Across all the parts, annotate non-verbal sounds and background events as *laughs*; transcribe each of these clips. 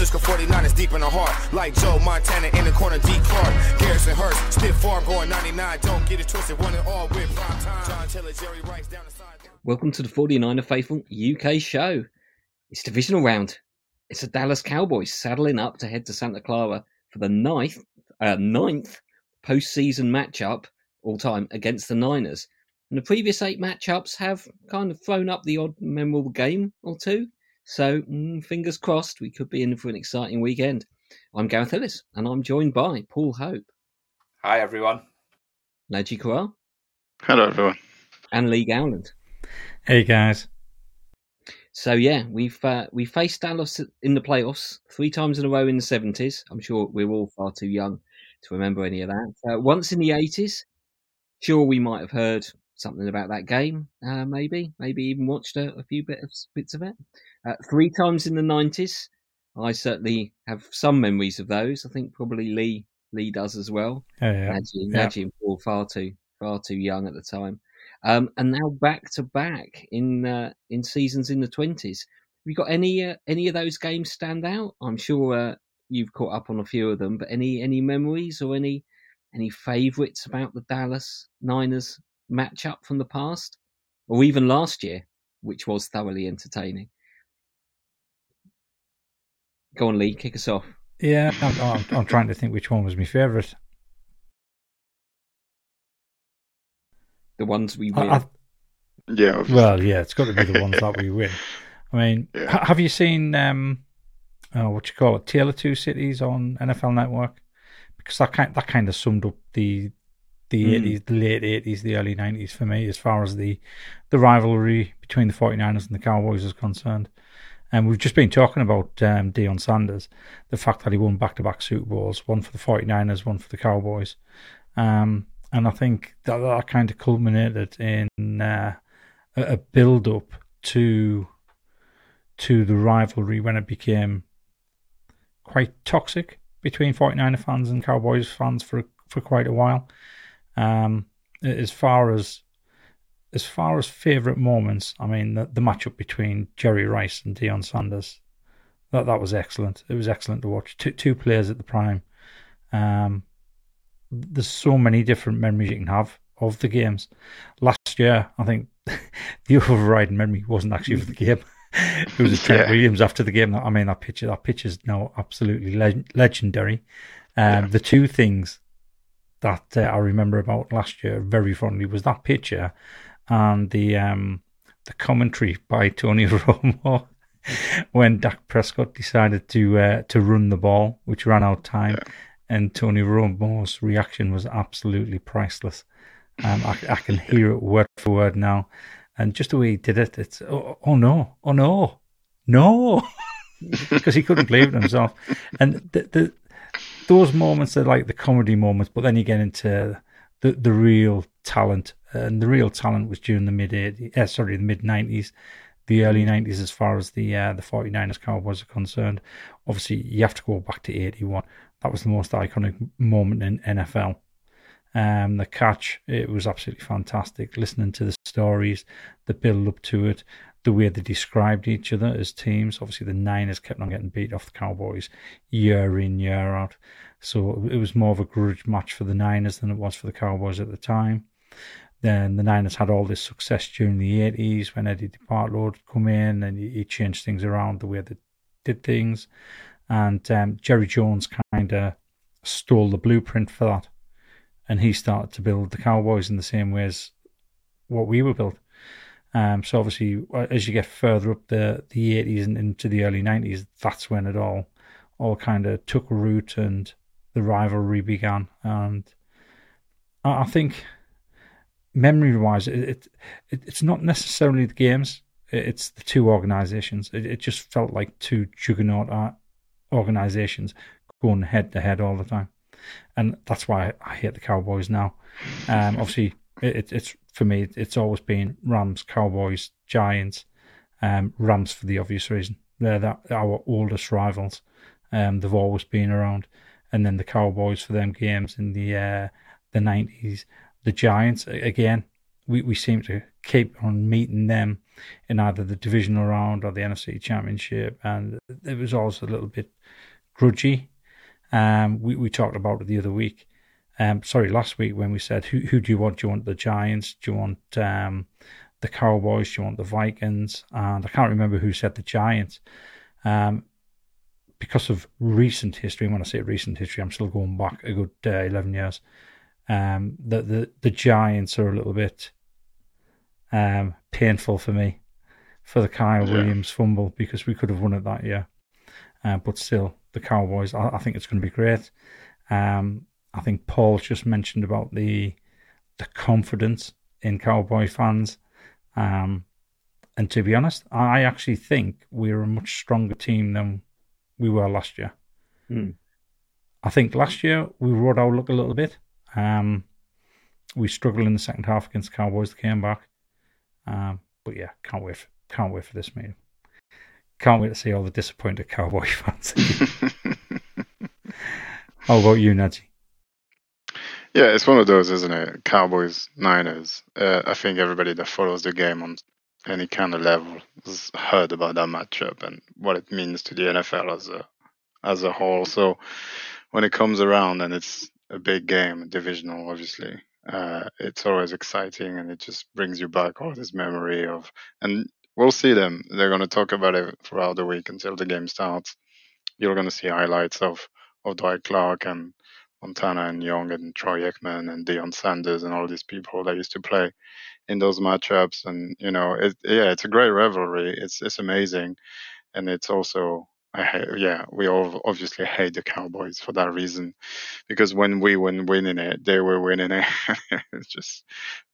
Francisco 49ers deep in the heart. Like Joe Montana in the corner, D. Clark. Garrison Hearst, stiff farm going 99. Don't get it twisted, one and all with prime time. John Taylor, Jerry Rice down the side. Welcome to the 49er Faithful UK show. It's divisional round. It's the Dallas Cowboys saddling up to head to Santa Clara for the ninth, uh, ninth postseason matchup all time against the Niners. And the previous eight matchups have kind of thrown up the odd memorable game or two. So, mm, fingers crossed, we could be in for an exciting weekend. I'm Gareth Ellis, and I'm joined by Paul Hope, Hi, everyone. Najee Corral, Hello, everyone. and Lee Gowland. Hey guys. So yeah, we've uh, we faced Dallas in the playoffs three times in a row in the seventies. I'm sure we're all far too young to remember any of that. Uh, once in the eighties, sure we might have heard something about that game, uh, maybe, maybe even watched a, a few bit of, bits of it. Uh, three times in the nineties, I certainly have some memories of those. I think probably Lee Lee does as well. Yeah, yeah. Najee, Yeah. Najee and Paul far too far too young at the time. Um, and now back to back in uh, in seasons in the twenties. Have you got any uh, any of those games stand out? I'm sure uh, you've caught up on a few of them, but any any memories or any any favourites about the Dallas Niners matchup from the past, or even last year, which was thoroughly entertaining? Go on, Lee, kick us off. Yeah, I'm, I'm, I'm trying to think which one was my favourite. The ones we I- win. I- Yeah, obviously. well, yeah, it's got to be the ones that we *laughs* win. I mean, Yeah. ha- have you seen um, oh, what you call it, Tale of Two Cities on NFL Network? Because that kind that kind of summed up the the Mm. eighties, the late eighties, the early nineties for me, as far as the the rivalry between the 49ers and the Cowboys is concerned. And we've just been talking about um, Deion Sanders, the fact that he won back to back Super Bowls, one for the 49ers, one for the Cowboys. Um, and I think that, that kind of culminated in uh, a, a build up to to the rivalry when it became quite toxic between 49er fans and Cowboys fans for for quite a while. Um, as far as as far as favourite moments, I mean the, the matchup between Jerry Rice and Deion Sanders, that that was excellent. It was excellent to watch. Two two players at the prime. Um, there's so many different memories you can have of the games. Last year, I think *laughs* the overriding memory wasn't actually of the game. *laughs* it was a *laughs* Trent Williams after the game. I mean, that picture, that picture's now absolutely le- legendary. Um, Yeah. The two things that uh, I remember about last year very fondly was that picture and the um, the commentary by *laughs* Tony Romo when Dak Prescott decided to uh, to run the ball, which ran out of time, and Tony Romo's reaction was absolutely priceless. Um, I, I can hear it word for word now, and just the way he did it, it's oh, oh no, oh no, no, *laughs* because he couldn't believe it himself. And the, the those moments are like the comedy moments, but then you get into the the real talent, and the real talent was during the mid eighties, uh, sorry, the mid nineties, the early nineties, as far as the uh, the 49ers Cowboys are concerned. Obviously, you have to go back to eighty one. That was the most iconic moment in NFL. Um, the catch, it was absolutely fantastic. Listening to the stories, the build up to it, the way they described each other as teams. Obviously, the Niners kept on getting beat off the Cowboys year in, year out. So it was more of a grudge match for the Niners than it was for the Cowboys at the time. Then the Niners had all this success during the 80s when Eddie DeBartolo would come in and he he changed things around the way they did things. And um, Jerry Jones kind of stole the blueprint for that. And he started to build the Cowboys in the same way as what we were built. Um, so obviously, uh, as you get further up the, the 80s and into the early 90s, that's when it all all kind of took root and the rivalry began. And I think memory wise, it, it, it it's not necessarily the games; it's the two organizations. It, it just felt like two juggernaut uh, organizations going head to head all the time, and that's why I hate the Cowboys now. Um, obviously, it, it's for me, it's always been Rams, Cowboys, Giants, um, Rams for the obvious reason. They're that, our oldest rivals. Um, they've always been around, and then the Cowboys for them games in the uh, the nineties. The Giants again. We we seem to keep on meeting them in either the divisional round or the NFC Championship, and it was always a little bit grudgy. Um, we we talked about it the other week. Um, sorry, last week when we said who who do you want? Do you want the Giants? Do you want um, the Cowboys? Do you want the Vikings? And I can't remember who said the Giants. Um, because of recent history, and when I say recent history, I'm still going back a good uh, 11 years. Um, the, the, the Giants are a little bit um, painful for me for the Kyle Yeah. Williams fumble because we could have won it that year. Uh, but still, the Cowboys, I, I think it's going to be great. Um, I think Paul just mentioned about the the confidence in Cowboy fans. Um, and to be honest, I actually think we're a much stronger team than we were last year. Hmm. I think last year we rode our luck a little bit. Um, we struggled in the second half against the Cowboys that came back. Um, but yeah, can't wait. For, can't wait for this meeting. Can't wait to see all the disappointed Cowboy *laughs* fans. *laughs* How about you, Najee? Yeah, it's one of those, isn't it? Cowboys, Niners. Uh, I think everybody that follows the game on any kind of level has heard about that matchup and what it means to the NFL as a as a whole. So when it comes around and it's a big game, divisional, obviously, uh, it's always exciting and it just brings you back all this memory of. And we'll see them. They're going to talk about it throughout the week until the game starts. You're going to see highlights of of Dwight Clark and Montana and Young and Troy Aikman and Deion Sanders and all these people that used to play in those matchups. And you know, it, yeah, it's a great rivalry. It's it's amazing, and it's also I ha- yeah, we all obviously hate the Cowboys for that reason, because when we were winning it, they were winning it. *laughs* it just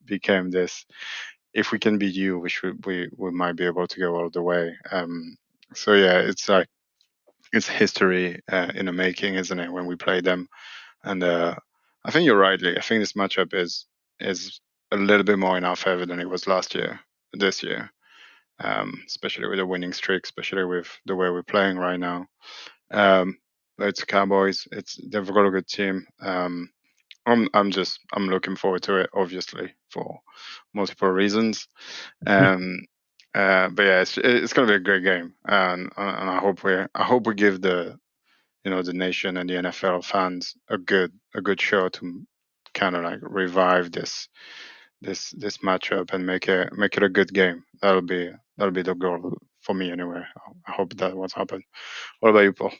became this. If we can beat you, we should we we might be able to go all the way. Um, so yeah, it's like it's history uh, in the making, isn't it? When we play them, and uh, I think you're right, Lee. I think this matchup is is a little bit more in our favor than it was last year, this year, um, especially with the winning streak, especially with the way we're playing right now. Um, but it's Cowboys. It's they've got a good team. Um, I'm I'm just I'm looking forward to it, obviously for multiple reasons. Um, uh, but yeah, it's it's going to be a great game, and and I hope we I hope we give the you know the nation and the NFL fans a good a good show to kind of like revive this this this matchup and make it make it a good game. That'll be that'll be the goal for me anyway. I hope that what's happened. What about you, Paul?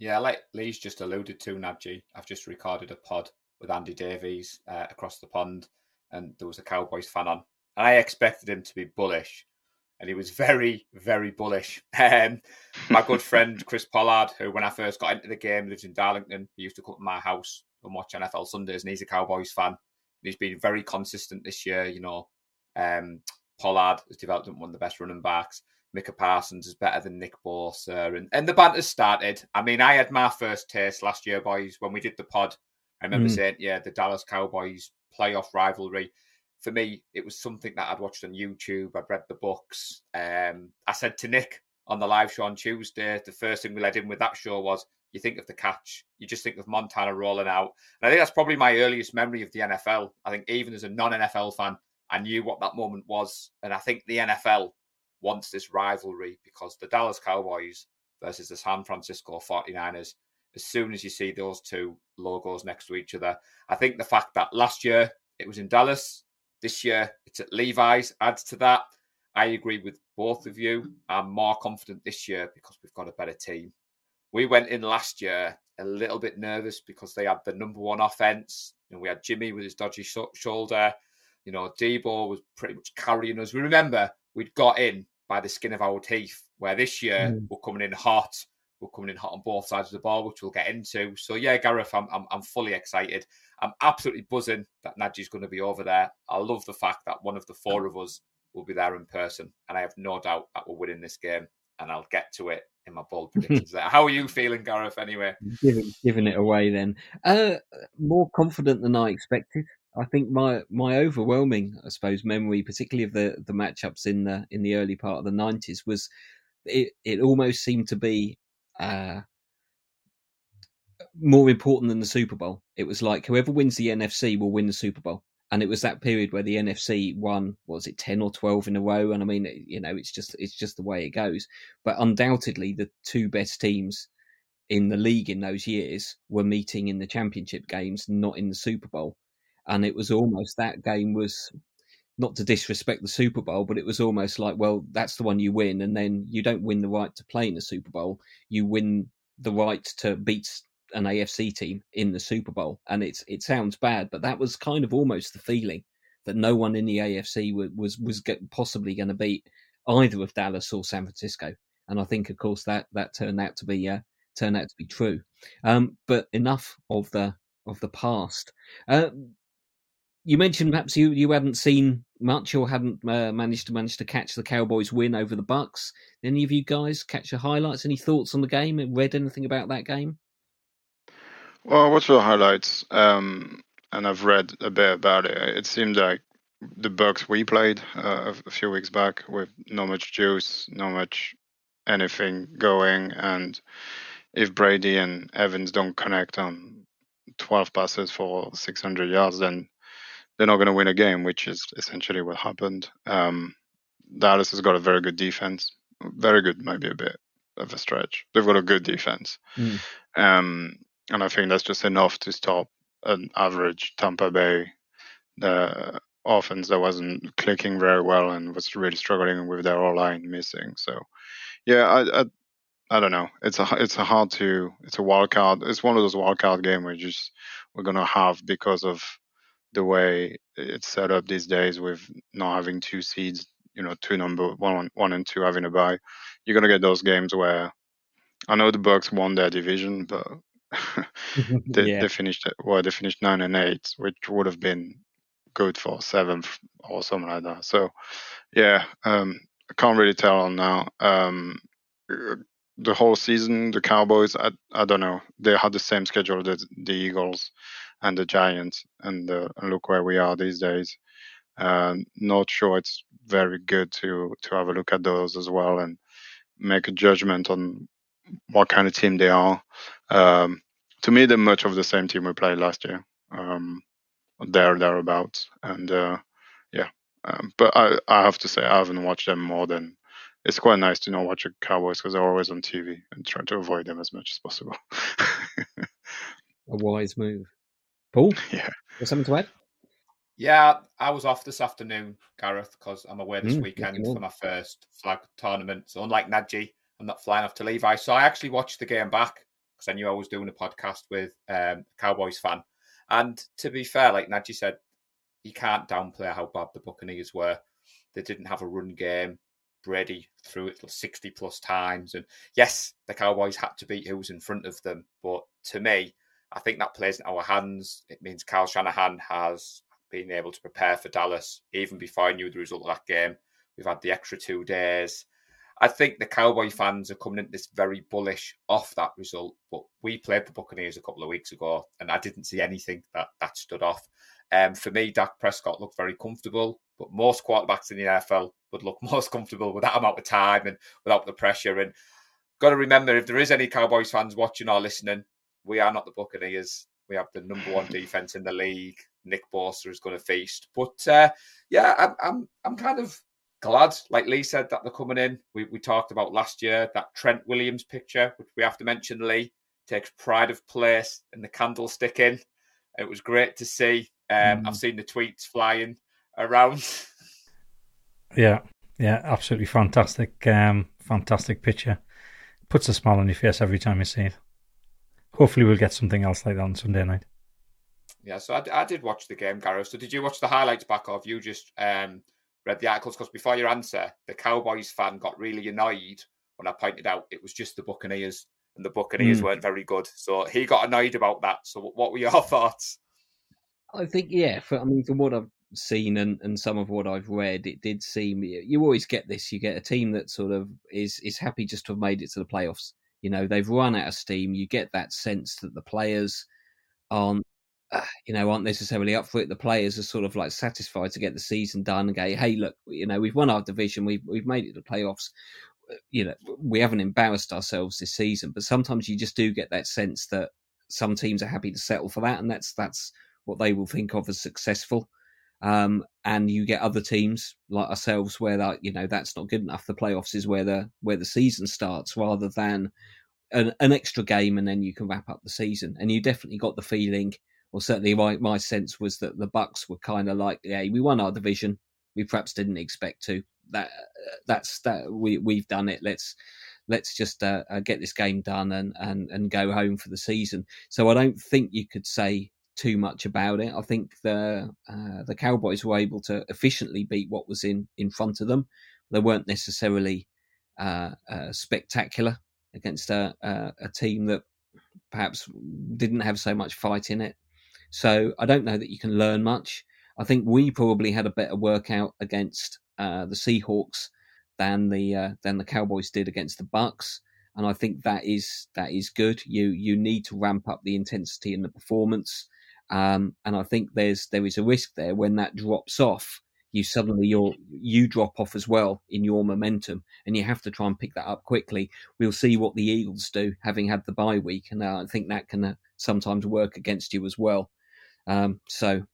Yeah, like Lee's just alluded to, Nadji, I've just recorded a pod with Andy Davies uh, across the pond, and there was a Cowboys fan on. And I expected him to be bullish, and he was very, very bullish. Um, my good *laughs* friend Chris Pollard, who when I first got into the game lives in Darlington, he used to come to my house and watch NFL Sundays, and he's a Cowboys fan. And he's been very consistent this year. You know, um, Pollard has developed into one of the best running backs. Micah Parsons is better than Nick Bosa, and, and the banter's started. I mean, I had my first taste last year, boys, when we did the pod. I remember Mm. saying, yeah, the Dallas Cowboys playoff rivalry. For me, it was something that I'd watched on YouTube. I'd read the books. Um, I said to Nick on the live show on Tuesday, the first thing we led in with that show was you think of the catch, you just think of Montana rolling out. And I think that's probably my earliest memory of the NFL. I think even as a non NFL fan, I knew what that moment was. And I think the NFL wants this rivalry because the Dallas Cowboys versus the San Francisco 49ers, as soon as you see those two logos next to each other, I think the fact that last year it was in Dallas, this year it's at Levi's adds to that. I agree with both of you. I'm more confident this year because we've got a better team. We went in last year a little bit nervous because they had the number one offense. You know, we had Jimmy with his dodgy sho- shoulder. You know, Debo was pretty much carrying us. We remember we'd got in by the skin of our teeth, where this year Mm. we're coming in hot. We're coming in hot on both sides of the ball, which we'll get into. So yeah, Gareth, I'm I'm, I'm fully excited. I'm absolutely buzzing that Nadji's going to be over there. I love the fact that one of the four of us will be there in person, and I have no doubt that we're winning this game. And I'll get to it in my bold *laughs* predictions there. How are you feeling, Gareth? Anyway, giving, giving it away then. Uh, more confident than I expected. I think my my overwhelming, I suppose, memory, particularly of the the matchups in the in the early part of the nineties, was it. It almost seemed to be uh, more important than the Super Bowl. It was like whoever wins the NFC will win the Super Bowl, and it was that period where the NFC won was it ten or twelve in a row, and I mean, you know, it's just it's just the way it goes. But undoubtedly, the two best teams in the league in those years were meeting in the championship games, not in the Super Bowl, and it was almost that game was not to disrespect the Super Bowl, but it was almost like, well, that's the one you win, and then you don't win the right to play in the Super Bowl. You win the right to beat an AFC team in the Super Bowl, and it's it sounds bad, but that was kind of almost the feeling that no one in the AFC was was, was possibly going to beat either of Dallas or San Francisco, and I think, of course, that that turned out to be uh, turned out to be true. Um, but enough of the of the past. Uh, you mentioned perhaps you, you hadn't seen much or hadn't uh, managed to manage to catch the Cowboys win over the Bucks. Any of you guys catch the highlights? Any thoughts on the game? Read anything about that game? Well, I watched the highlights, um, and I've read a bit about it. It seemed like the Bucks we played uh, a few weeks back with not much juice, not much anything going, and if Brady and Evans don't connect on 12 passes for 600 yards, then they're not going to win a game, which is essentially what happened. Um, Dallas has got a very good defense. Very good, maybe a bit of a stretch. They've got a good defense. Mm. Um, and I think that's just enough to stop an average Tampa Bay uh, offense that wasn't clicking very well and was really struggling with their all line missing. So, yeah, I, I, I don't know. It's a it's a hard to it's a wild card. It's one of those wild card games we just we're gonna have because of the way it's set up these days with not having two seeds, you know, two number one, one and two having a bye, you're gonna get those games where I know the Bucks won their division, but *laughs* they, yeah. they finished well, they finished nine and eight, which would have been good for seventh or something like that. So, yeah, um, I can't really tell on now. Um, the whole season, the Cowboys, I, I don't know. They had the same schedule that the Eagles and the Giants, and, uh, look where we are these days. Uh, not sure it's very good to to have a look at those as well and make a judgment on what kind of team they are. Um, to me, they're much of the same team we played last year. Um, there, thereabouts, and uh, yeah. Um, but I, I have to say, I haven't watched them more than. It's quite nice to not watch the Cowboys because they're always on TV and try to avoid them as much as possible. *laughs* a wise move. Paul? Yeah. Something to add? Yeah, I was off this afternoon, Gareth, because I'm away this mm, weekend for my first flag tournament. So unlike Nadji, I'm not flying off to Levi. So I actually watched the game back because I knew I was doing a podcast with um, a Cowboys fan. And to be fair, like Nadji said, you can't downplay how bad the Buccaneers were. They didn't have a run game. Brady threw it 60 plus times. And yes, the Cowboys had to beat who was in front of them. But to me, I think that plays in our hands. It means Kyle Shanahan has been able to prepare for Dallas even before I knew the result of that game. We've had the extra two days. I think the Cowboy fans are coming into this very bullish off that result. But we played the Buccaneers a couple of weeks ago, and I didn't see anything that that stood off. Um, for me, Dak Prescott looked very comfortable, but most quarterbacks in the NFL would look *laughs* most comfortable with that amount of time and without the pressure. And got to remember, if there is any Cowboys fans watching or listening, we are not the Buccaneers. We have the number one defense in the league. Nick Bosa is going to feast. But uh, yeah, I'm, I'm I'm kind of glad, like Lee said, that they're coming in. We we talked about last year that Trent Williams picture, which we have to mention. Lee takes pride of place in the candlestick in. It was great to see. Um, mm. I've seen the tweets flying around. *laughs* Yeah, yeah, absolutely fantastic, um, fantastic picture. Puts a smile on your face every time you see it hopefully we'll get something else like that on Sunday night. Yeah, so I, I did watch the game, Gareth. So did you watch the highlights back of you just um, read the articles? Because before your answer, the Cowboys fan got really annoyed when I pointed out it was just the Buccaneers and the Buccaneers mm. weren't very good. So he got annoyed about that. So what were your *laughs* thoughts? I think yeah, for, I mean from what I've seen and, and some of what I've read, it did seem you always get this. You get a team that sort of is is happy just to have made it to the playoffs you know, they've run out of steam. You get that sense that the players aren't, uh, you know, aren't necessarily up for it. The players are sort of like satisfied to get the season done and go, hey, look, you know, we've won our division. We've, we've made it to the playoffs. Uh, you know, we haven't embarrassed ourselves this season, but sometimes you just do get that sense that some teams are happy to settle for that. And that's, that's what they will think of as successful. Um, and you get other teams like ourselves where that you know that's not good enough. The playoffs is where the where the season starts rather than an, an extra game and then you can wrap up the season. And you definitely got the feeling, or certainly my my sense was that the Bucks were kind of like, yeah, we won our division. We perhaps didn't expect to. That that's that we we've done it. Let's let's just uh, uh, get this game done and, and and go home for the season. So I don't think you could say too much about it. I think the uh, the Cowboys were able to efficiently beat what was in in front of them. They weren't necessarily uh, uh, spectacular against a, a, team that perhaps didn't have so much fight in it. So I don't know that you can learn much. I think we probably had a better workout against uh, the Seahawks than the uh, than the Cowboys did against the Bucks, and I think that is that is good. You you need to ramp up the intensity and the performance, um, and I think there's there is a risk there when that drops off. You suddenly you you drop off as well in your momentum, and you have to try and pick that up quickly. We'll see what the Eagles do, having had the bye week, and uh, I think that can uh, sometimes work against you as well. Um, so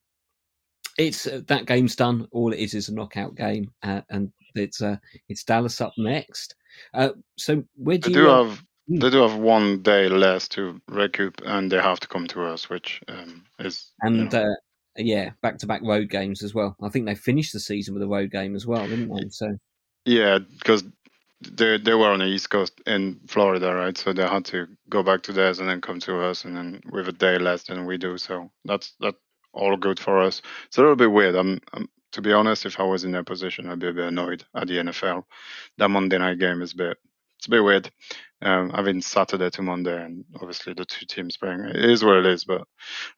it's uh, that game's done. All it is is a knockout game, uh, and it's uh, it's Dallas up next. Uh, so where do they you do uh, they do have one day less to recoup, and they have to come to us, which um, is you and know, uh, yeah, back to back road games as well. I think they finished the season with a road game as well, didn't they? So yeah, because they they were on the East Coast in Florida, right? So they had to go back to theirs and then come to us, and then with a day less than we do. So that's that all good for us. It's a little bit weird. I'm, I'm to be honest, if I was in their position, I'd be a bit annoyed at the NFL. That Monday night game is a bit it's a bit weird. Um, having Saturday to Monday, and obviously the two teams playing, it is what it is. But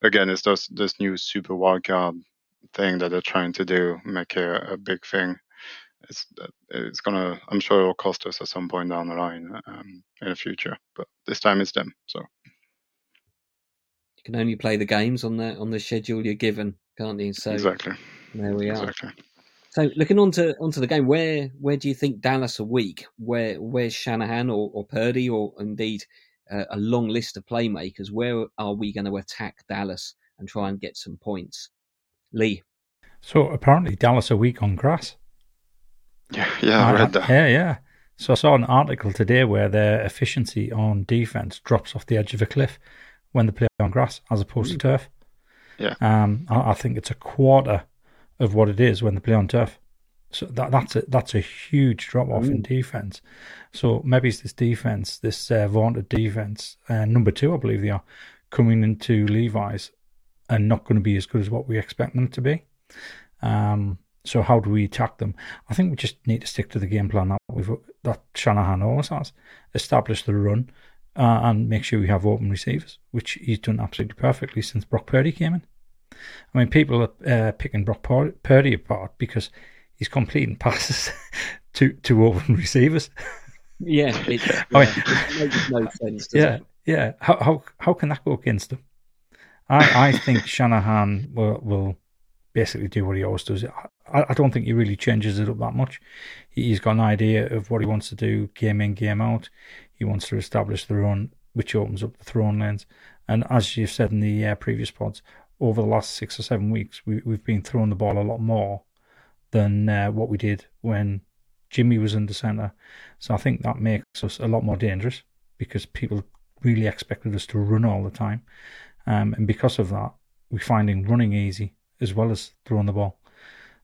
again, it's just this new super wildcard thing that they're trying to do, make a, a big thing. It's it's gonna, I'm sure it'll cost us at some point down the line um, in the future. But this time it's them. So you can only play the games on the on the schedule you're given, can't you? So exactly, there we are. exactly. So looking onto onto the game, where where do you think Dallas are weak? Where where's Shanahan or, or Purdy or indeed uh, a long list of playmakers? Where are we going to attack Dallas and try and get some points? Lee, So apparently Dallas are weak on grass. Yeah, yeah, I read that. Yeah, yeah. So I saw an article today where their efficiency on defense drops off the edge of a cliff when they play on grass as opposed to turf. Yeah. Um, I, I think it's a quarter of what it is when they play on turf. So that that's a that's a huge drop off in defense. So maybe it's this defense, this uh, vaunted defense, uh, number two, I believe they are, coming into Levi's and not going to be as good as what we expect them to be. Um, so how do we attack them? I think we just need to stick to the game plan that we've that Shanahan always has. Establish the run uh, and make sure we have open receivers, which he's done absolutely perfectly since Brock Purdy came in. I mean, people are uh, picking Brock Purdy apart because he's completing passes *laughs* to to open *laughs* receivers. yeah, *laughs* it, I mean, it makes no sense. Does yeah, it? yeah. How how how can that go against him? I I think Shanahan will will basically do what he always does. I, I don't think he really changes it up that much. He, he's got an idea of what he wants to do, game in, game out. He wants to establish the run, which opens up the throwing lanes. And as you've said in the uh, previous pods, over the last six or seven weeks, we, we've been throwing the ball a lot more than uh, what we did when Jimmy was in the centre. So I think that makes us a lot more dangerous because people really expected us to run all the time. Um, and because of that, we're finding running easy as well as throwing the ball.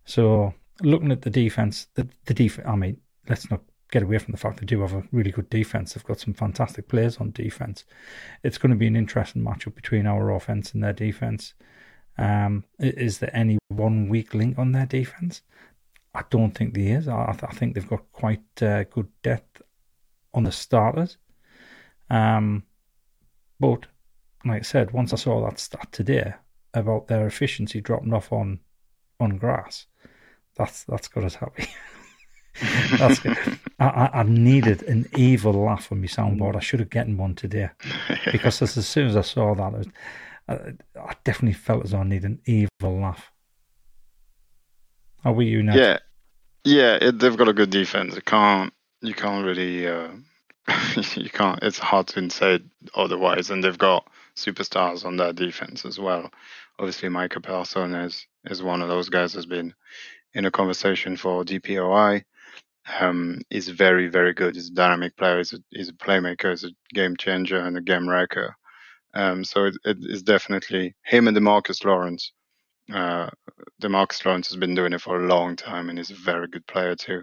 So looking at the defense, the, the def- I mean, let's not get away from the fact they do have a really good defense. They've got some fantastic players on defense. It's going to be an interesting matchup between our offense and their defense. Um, is there any one weak link on their defense? I don't think there is. I, I think they've got quite uh, good depth on the starters. Um, but like I said, once I saw that stat today about their efficiency dropping off on on grass, that's that's got us happy. *laughs* that's good. I, I, I needed an evil laugh on my soundboard. I should have gotten one today *laughs* because as, as soon as I saw that, it was, I, I definitely felt as though I need an evil laugh. How were you now? Yeah, yeah, it, they've got a good defense. You can't you can't really uh, *laughs* you can't. It's hard to say otherwise. And they've got superstars on their defense as well. Obviously, Micah Parson is is one of those guys has been in a conversation for DPOY. Um, he's very, very good. He's a dynamic player. He's a, he's a playmaker. He's a game changer and a game wrecker. Um, so it, it is definitely him and Demarcus Lawrence. Uh, Demarcus Lawrence has been doing it for a long time, and he's a very good player too.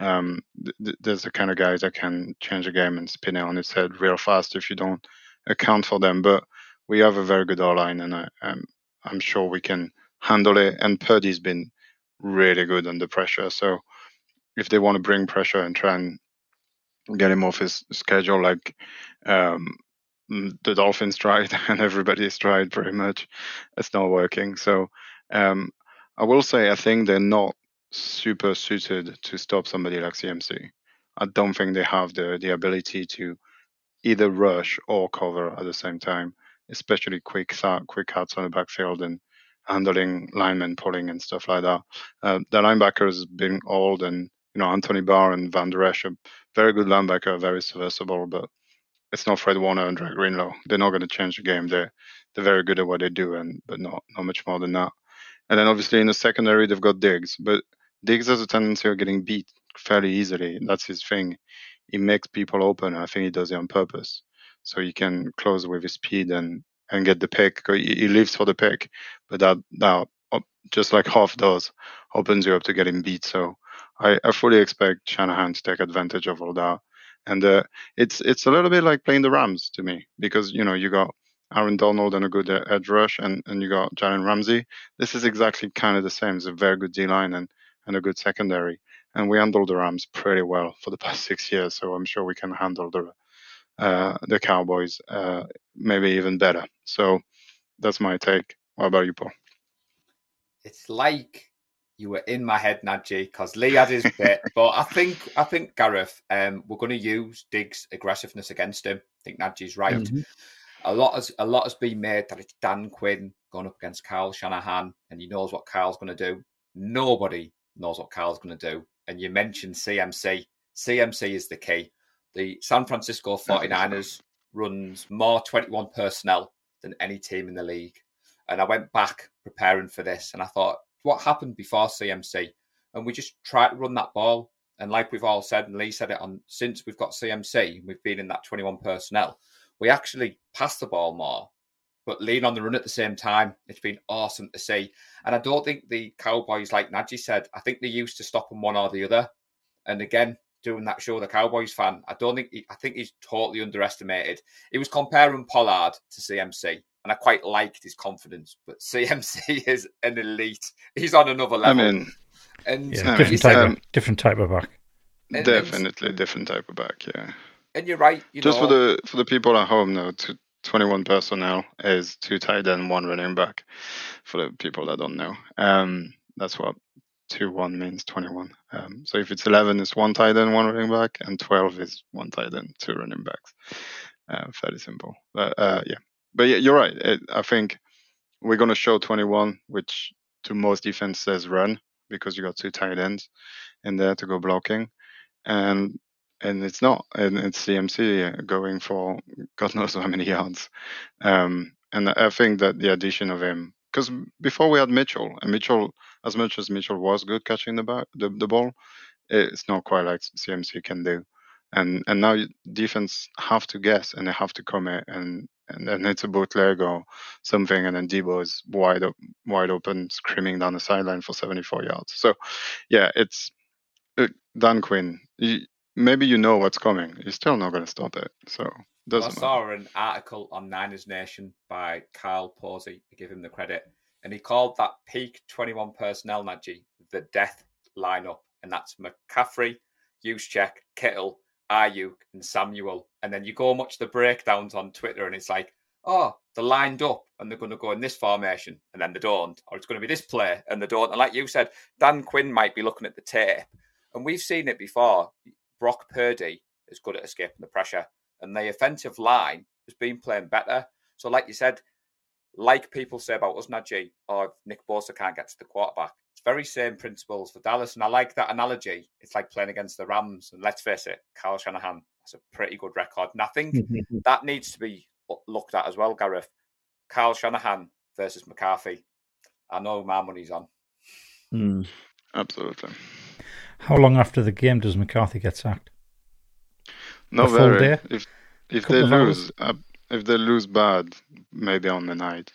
Um, th- there's the kind of guys that can change a game and spin it on its head real fast if you don't account for them. But we have a very good O line, and I, I'm I'm sure we can handle it. And Purdy's been really good under pressure, so if they want to bring pressure and try and get him off his schedule, like um, the Dolphins tried *laughs* and everybody tried pretty much, it's not working. So um, I will say I think they're not super suited to stop somebody like CMC. I don't think they have the the ability to either rush or cover at the same time, especially quick quick outs on the backfield and handling linemen pulling and stuff like that. Uh, the linebackers being old and you know Anthony Barr and Van Der Esch, are very good linebacker, very serviceable, but it's not Fred Warner and Dre Greenlaw. They're not going to change the game. They're they're very good at what they do, and but not not much more than that. And then obviously in the secondary they've got Diggs, but Diggs has a tendency of getting beat fairly easily. That's his thing. He makes people open. I think he does it on purpose, so he can close with his speed and and get the pick. He lives for the pick, but that that just like Hoff does opens you up to getting beat. So I, I fully expect Shanahan to take advantage of all that. And uh, it's it's a little bit like playing the Rams to me because you know you got Aaron Donald and a good uh, edge rush, and, and you got Jalen Ramsey. This is exactly kind of the same. It's a very good D line and, and a good secondary. And we handled the Rams pretty well for the *laughs* past six years, so I'm sure we can handle the uh, the Cowboys uh, maybe even better. So that's my take. What about you, Paul? It's like you were in my head, Nadji, because Lee had his bit. *laughs* but I think I think Gareth, um, we're going to use Diggs' aggressiveness against him. I think Nadji's right. Mm-hmm. A lot has a lot has been made that it's Dan Quinn going up against Kyle Shanahan, and he knows what Kyle's going to do. Nobody knows what Kyle's going to do. And you mentioned CMC. CMC is the key. The San Francisco 49ers runs more 21 personnel than any team in the league. And I went back preparing for this and I thought, what happened before CMC, and we just try to run that ball. And like we've all said, and Lee said it on since we've got CMC, we've been in that 21 personnel. We actually pass the ball more, but lean on the run at the same time. It's been awesome to see. And I don't think the Cowboys, like Nadji said, I think they used to stop them one or the other. And again, doing that show, the Cowboys fan, I don't think he, I think he's totally underestimated. He was comparing Pollard to CMC, and I quite liked his confidence. But CMC *laughs* is an elite. He's on another level. I mean, and yeah, different, type um, of, different type of back. And, definitely and, different type of back. Yeah. And you're right. You Just know, for the for the people at home, though, to 21 personnel is two tight end, one running back. For the people that don't know, um, that's what two one means 21. Um, so if it's 11, it's one tight end, one running back, and 12 is one tight end, two running backs. Uh, fairly simple. But uh, yeah, but yeah, you're right. It, I think we're going to show 21, which to most defenses run because you got two tight ends in there to go blocking, and and it's not, and it's CMC going for God knows how many *laughs* yards. Um, and I think that the addition of him, because before we had Mitchell, and Mitchell, as much as Mitchell was good catching the, the, the ball, it's not quite like CMC can do. And and now defense have to guess and they have to commit and and then it's a bootleg or something, and then Debo is wide up, wide open, screaming down the sideline for 74 yards. So, yeah, it's uh, Dan Quinn. You, maybe you know what's coming. You're still not going to stop it. So, doesn't well, I saw an article on Niners Nation by Kyle Posey to give him the credit, and he called that peak 21 personnel, Nadji, the death lineup, and that's McCaffrey, Juszczyk, Kittle, Aiyuk, and Samuel. And then you go and watch the breakdowns on Twitter, and it's like, oh, they're lined up and they're going to go in this formation, and then they don't, or it's going to be this play and they don't. And like you said, Dan Quinn might be looking at the tape, and we've seen it before. Brock Purdy is good at escaping the pressure, and the offensive line has been playing better. So, like you said, like people say about us, Nadji, or oh, Nick Bosa can't get to the quarterback, very same principles for Dallas, and I like that analogy. It's like playing against the Rams, and let's face it, Kyle Shanahan has a pretty good record, and I think *laughs* that needs to be looked at as well, Gareth. Kyle Shanahan versus McCarthy. I know my money's on. Mm. Absolutely. How long after the game does McCarthy get sacked? No, A very. day? If if they lose, uh, if they lose bad, maybe on the night.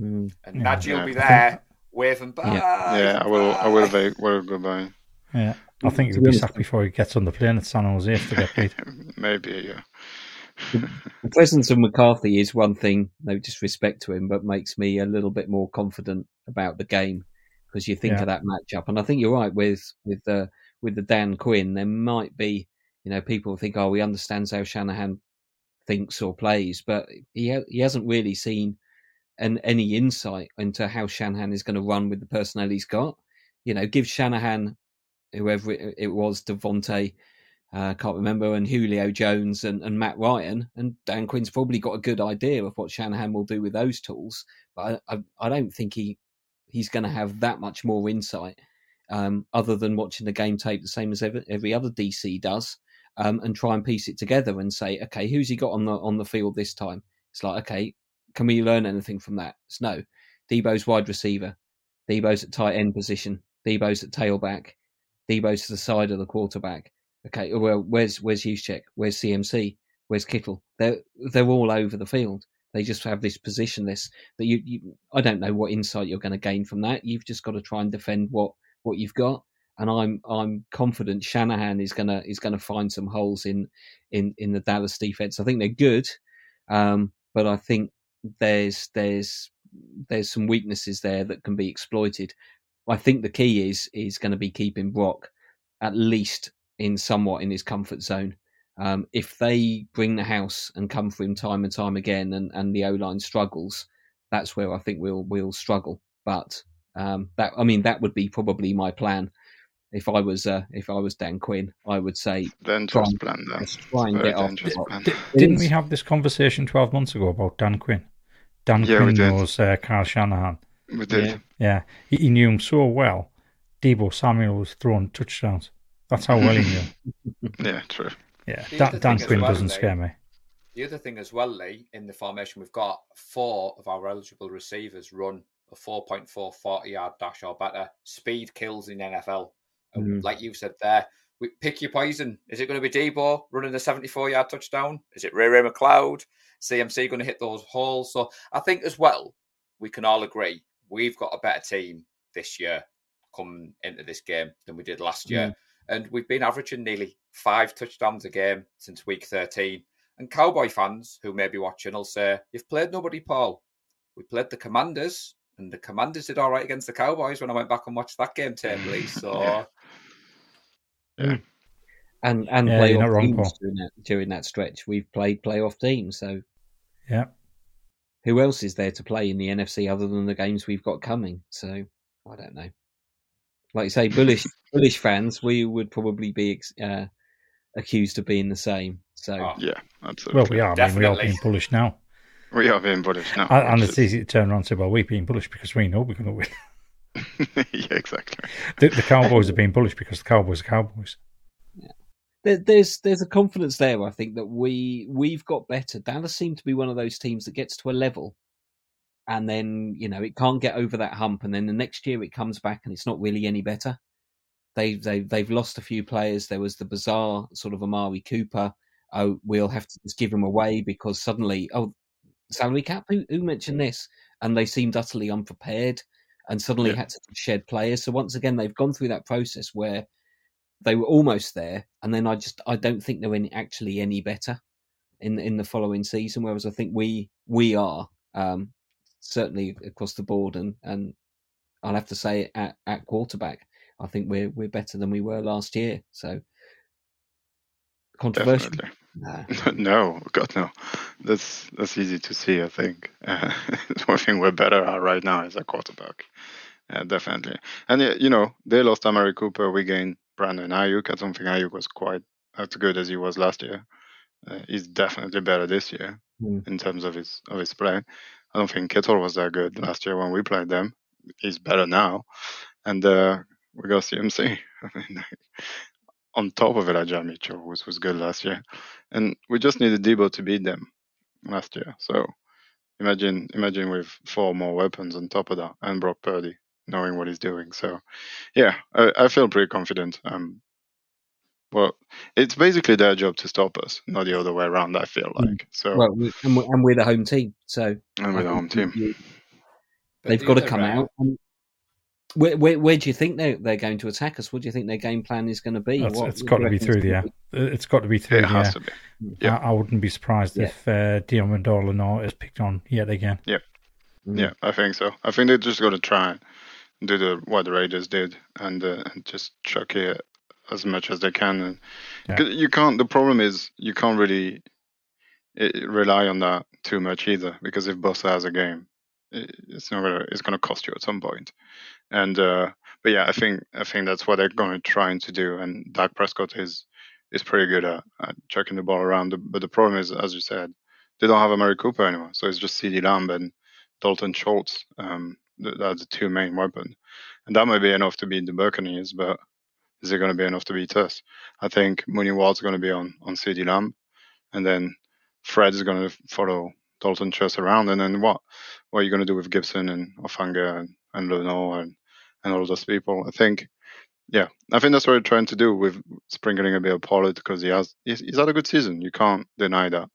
Mm. And Yeah. Nadji will Yeah. be there waving bye. yeah, I will. I will. Be, will go by. Yeah, I think he'll be be sacked before he gets on the plane at San Jose if they get paid. *laughs* Maybe. Yeah. The presence of McCarthy is one thing, no disrespect to him, but makes me a little bit more confident about the game because you think Yeah. of that matchup, and I think you're right with with the with the Dan Quinn. There might be, you know, people think, oh, he understands how Shanahan thinks or plays, but he ha- he hasn't really seen an, any insight into how Shanahan is going to run with the personnel he's got. You know, give Shanahan whoever it, it was, Devonta, uh, can't remember, and Julio Jones and, and Matt Ryan. And Dan Quinn's probably got a good idea of what Shanahan will do with those tools, but I, I, I don't think he he's going to have that much more insight um, other than watching the game tape the same as every, every other DC does, um, and try and piece it together and say, okay, who's he got on the on the field this time? It's like, okay, can we learn anything from that? It's no. Debo's wide receiver. Debo's at tight end position. Debo's at tailback. Debo's to the side of the quarterback. Okay, well, where's where's Juszczyk? Where's CMC? Where's Kittle? They're they're all over the field. They just have this position. That you, you I don't know what insight you're going to gain from that. You've just got to try and defend what what you've got. And I'm I'm confident Shanahan is gonna is gonna find some holes in in in the Dallas defense. I think they're good, um, but I think there's there's there's some weaknesses there that can be exploited. I think the key is is going to be keeping Brock at least in somewhat in his comfort zone. Um, if they bring the house and come for him time and time again, and, and the O line struggles, that's where I think we'll we'll struggle. But um, that I mean that would be probably my plan if I was uh, if I was Dan Quinn. I would say Dangerous Try- plan. Then. try and Very get off. plan. Didn't we have this conversation 12 months ago about Dan Quinn? Dan Yeah, Quinn did. knows uh, Carl Shanahan. We did. Yeah. Yeah, he, he knew him so well. Debo Samuel was throwing touchdowns. That's how well he knew. him. *laughs* Yeah, true. Yeah, The Dan, other Dan thing as Quinn well, doesn't Lee, scare me. The other thing as well, Lee, in the formation we've got four of our eligible receivers run a 4.4 40 yard dash or better. Speed kills in NFL. And Mhm. like you said there, we pick your poison. Is it going to be Debo running a 74 yard touchdown? Is it Ray Ray McCloud? CMC going to hit those holes? So I think as well, we can all agree we've got a better team this year coming into this game than we did last year. Mm. And we've been averaging nearly five touchdowns a game since week 13. And Cowboy fans who may be watching will say, You've played nobody, Paul. We played the Commanders, and the Commanders did all right against the Cowboys when I went back and watched that game tape, Lee. *laughs* So Yeah. And and Yeah, you're not playoff wrong, teams during that during that stretch. We've played playoff teams, so Yeah, who else is there to play in the NFC other than the games we've got coming? So I don't know. Like you say, bullish *laughs* bullish fans, we would probably be ex- uh, accused of being the same. So Oh, Yeah, absolutely. well, we are. I mean, we are being bullish now. We are being bullish now. And, and it's easy to turn around and say, well, we're being bullish because we know we're going to win. *laughs* yeah, exactly. The, the Cowboys are being bullish because the Cowboys are Cowboys. There, there's there's a confidence there. I think that we we've got better. Dallas seem to be one of those teams that gets to a level, and then you know it can't get over that hump, and then the next year it comes back and it's not really any better. They they they've lost a few players. There was the bizarre sort of Amari Cooper. Oh, we'll have to just give him away because suddenly oh salary cap. Who, who mentioned this? And they seemed utterly unprepared, and suddenly Yeah. had to shed players. So once again, they've gone through that process where they were almost there, and then I just I don't think they're any, actually any better in in the following season. Whereas I think we we are um, certainly across the board, and and I'll have to say at at quarterback, I think we're we're better than we were last year. So controversial. Definitely. No. *laughs* no, God no. That's that's easy to see. I think *laughs* uh, one thing we're better at right now is a quarterback. Yeah, definitely. And you know, they lost Amari Cooper. We gained Brandon Aiyuk. I don't think Aiyuk was quite as good as he was last year. Uh, he's definitely better this year Hmm. in terms of his of his play. I don't think Kittle was that good last year when we played them. He's better now. and uh, we got CMC. *laughs* I mean, on top of Elijah Mitchell, which was good last year, and we just needed Deebo to beat them last year. So imagine, imagine with four more weapons on top of that, and Brock Purdy knowing what he's doing. So yeah, I, I feel pretty confident. Um, well, it's basically their job to stop us, not the other way around. I feel Mm. like so, Well, we, and, we're, and we're the home team, so and with the home team. you- they've got to come uh, out. And where, where, where do you think they're, they're going to attack us? What do you think their game plan is going to be? It's- What- it's what got to be through the air. It's got to be through It the has air. to be. be? Yeah. I, I wouldn't be surprised Yeah. if uh, Deommodore Lenoir is picked on yet again. Mm. Yeah, I think so. I think they're just going to try and do the what the Raiders did and, uh, and just chuck it as much as they can. And Yeah. you can't. The problem is you can't really eh, rely on that too much either because if Bosa has a game, it, it's not gonna it's gonna cost you at some point. And uh, but yeah, I think I think that's what they're going to trying to do. And Dak Prescott is is pretty good at, at chucking the ball around. But the problem is, as you said, they don't have Amari Cooper anymore, so it's just CeeDee Lamb and Dalton Schultz. Um, th- that's the two main weapons, and that might be enough to beat the Buccaneers. But is it going to be enough to beat us? I think Mooney Ward's going to be on on CeeDee Lamb, and then Fred is going to follow Dalton Schultz around, and then what? What are you going to do with Gibson and Hufanga and and Lenoir and and all those people? I think. Yeah, I think that's what we're trying to do with sprinkling a bit of Pollard because he has he's, he's had a good season. You can't deny that,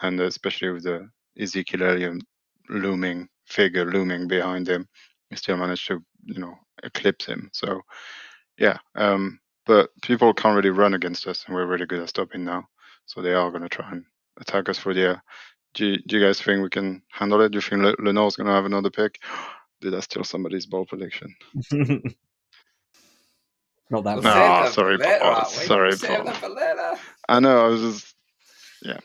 and especially with the Ezekiel Elliott looming figure looming behind him, he still managed to you know eclipse him. So yeah, um, but people can't really run against us, and we're really good at stopping now. So they are going to try and attack us for the air. Do you, do you guys think we can handle it? Do you think Le- Lenoir's going to have another pick? Did I steal somebody's ball prediction? *laughs* Not that We'll No, bad. save them for sorry, later, Paul. Sorry, Paul. for later. I know. I was just Yeah.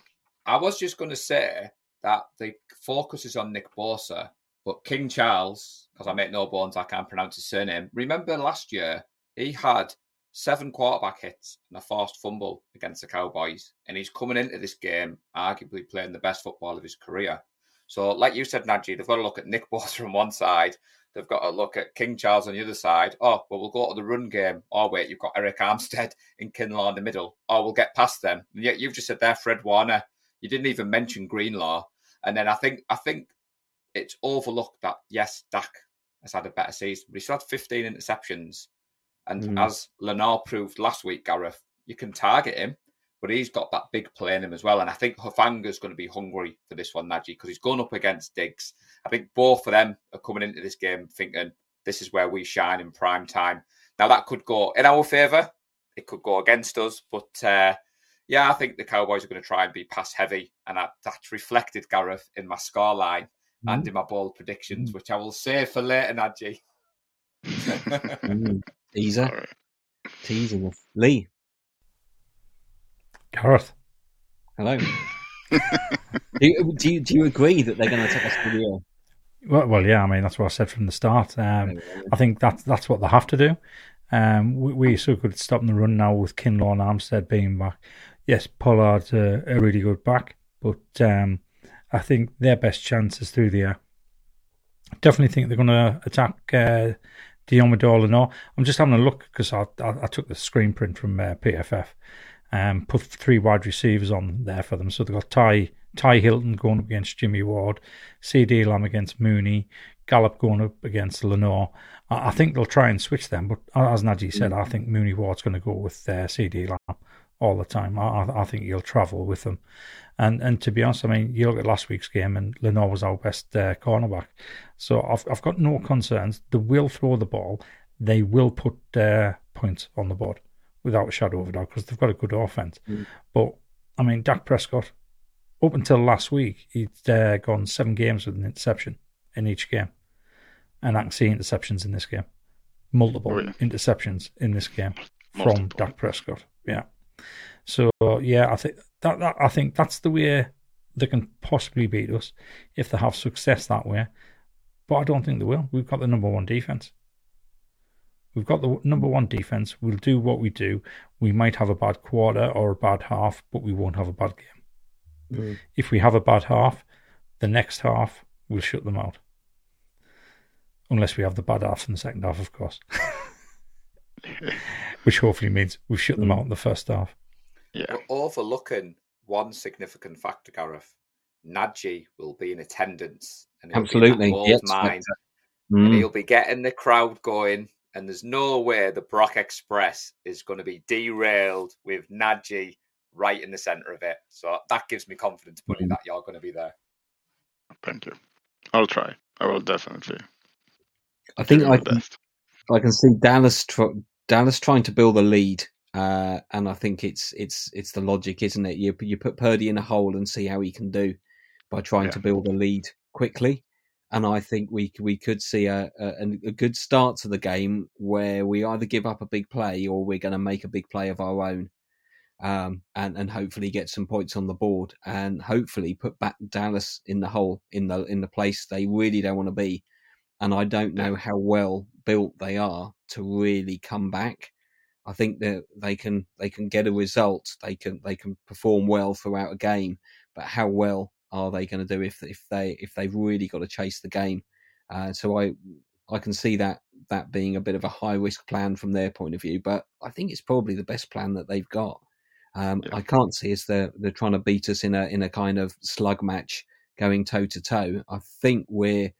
I was just going to say that the focus is on Nick Bosa, but King Charles, because I make no bones, I can't pronounce his surname. Remember last year, he had seven quarterback hits and a forced fumble against the Cowboys, and he's coming into this game arguably playing the best football of his career. So, like you said, Najee, they've got to look at Nick *laughs* Bosa on one side. They've got to look at King Charles on the other side. Oh, well, we'll go to the run game. Oh, wait, you've got Arik Armstead *laughs* in Kinlaw in the middle. Oh, we'll get past them. And yet you've just said there, Fred Warner. You didn't even mention Greenlaw. And then I think I think it's overlooked that yes, Dak has had a better season, but he still had 15 interceptions. And Mm. as Lenoir proved last week, Gareth, you can target him, but he's got that big play in him as well. And I think Hufanga's going to be hungry for this one, Najee, because he's going up against Diggs. I think both of them are coming into this game thinking this is where we shine in prime time. Now that could go in our favour, it could go against us, but uh, yeah, I think the Cowboys are going to try and be pass heavy, and that, that's reflected, Gareth, in my scoreline and in my bold predictions, which I will save for later, Najee. Mm. Teaser, all right. teasing us. Lee, Gareth. hello. *laughs* do, you, do you do you agree that they're going to take us to the Well, well, yeah. I mean, that's what I said from the start. Um. I think that's that's what they have to do. Um, we, we're so good at stopping the run now with Kinlaw and Armstead being back. Yes, Pollard's a, a really good back, but um, I think their best chance is through the air. Definitely think they're going to attack uh, Deommodore Lenoir. I'm just having a look because I, I, I took the screen print from uh, PFF and put three wide receivers on there for them. So they've got Ty Ty Hilton going up against Jimmy Ward, CeeDee Lamb against Mooney, Gallup going up against Lenore. I, I think they'll try and switch them, but as Najee said, I think Mooney Ward's going to go with uh, CeeDee Lamb all the time. I, I think you'll travel with them. And and to be honest, I mean, you look at last week's game, and Lenoir was our best uh, cornerback. So I've I've got no concerns. They will throw the ball. They will put uh, points on the board without a shadow of a doubt because they've got a good offense. Mm. But I mean, Dak Prescott, up until last week, he'd uh, gone seven games with an interception in each game, and I can see interceptions in this game, multiple Oh, interceptions in this game from Multiple. Dak Prescott. Yeah. So yeah, I think that, that I think that's the way they can possibly beat us if they have success that way. But I don't think they will. We've got the number one defense. We've got the number one defense. We'll do what we do. We might have a bad quarter or a bad half, but we won't have a bad game. Mm. If we have a bad half, the next half we'll shut them out. unless we have the bad half in the second half, of course. *laughs* *laughs* Which hopefully means we've shut them out in the first half. Yeah. We're overlooking one significant factor, Gareth. Nadji will be in attendance. And he'll Absolutely. Be yes. mine, mm. and he'll be getting the crowd going. And there's no way the Brock Express is going to be derailed with Nadji right in the centre of it. So that gives me confidence, buddy, Mhm. that you're going to be there. Thank you. I'll try. I will definitely. I think I can. I can see Dallas tr- Dallas trying to build a lead, uh, and I think it's it's it's the logic, isn't it? You you put Purdy in a hole and see how he can do by trying Yeah. to build a lead quickly. And I think we we could see a, a a good start to the game where we either give up a big play or we're going to make a big play of our own, um, and and hopefully get some points on the board and hopefully put back Dallas in the hole in the in the place they really don't want to be and I don't know how well built they are to really come back. I think that they can they can get a result, they can they can perform well throughout a game, but how well are they going to do if if they if they've really got to chase the game? Uh, so I I can see that that being a bit of a high risk plan from their point of view, but I think it's probably the best plan that they've got. Um, Yeah. I can't see as they're they're trying to beat us in a in a kind of slug match going toe to toe. I think we're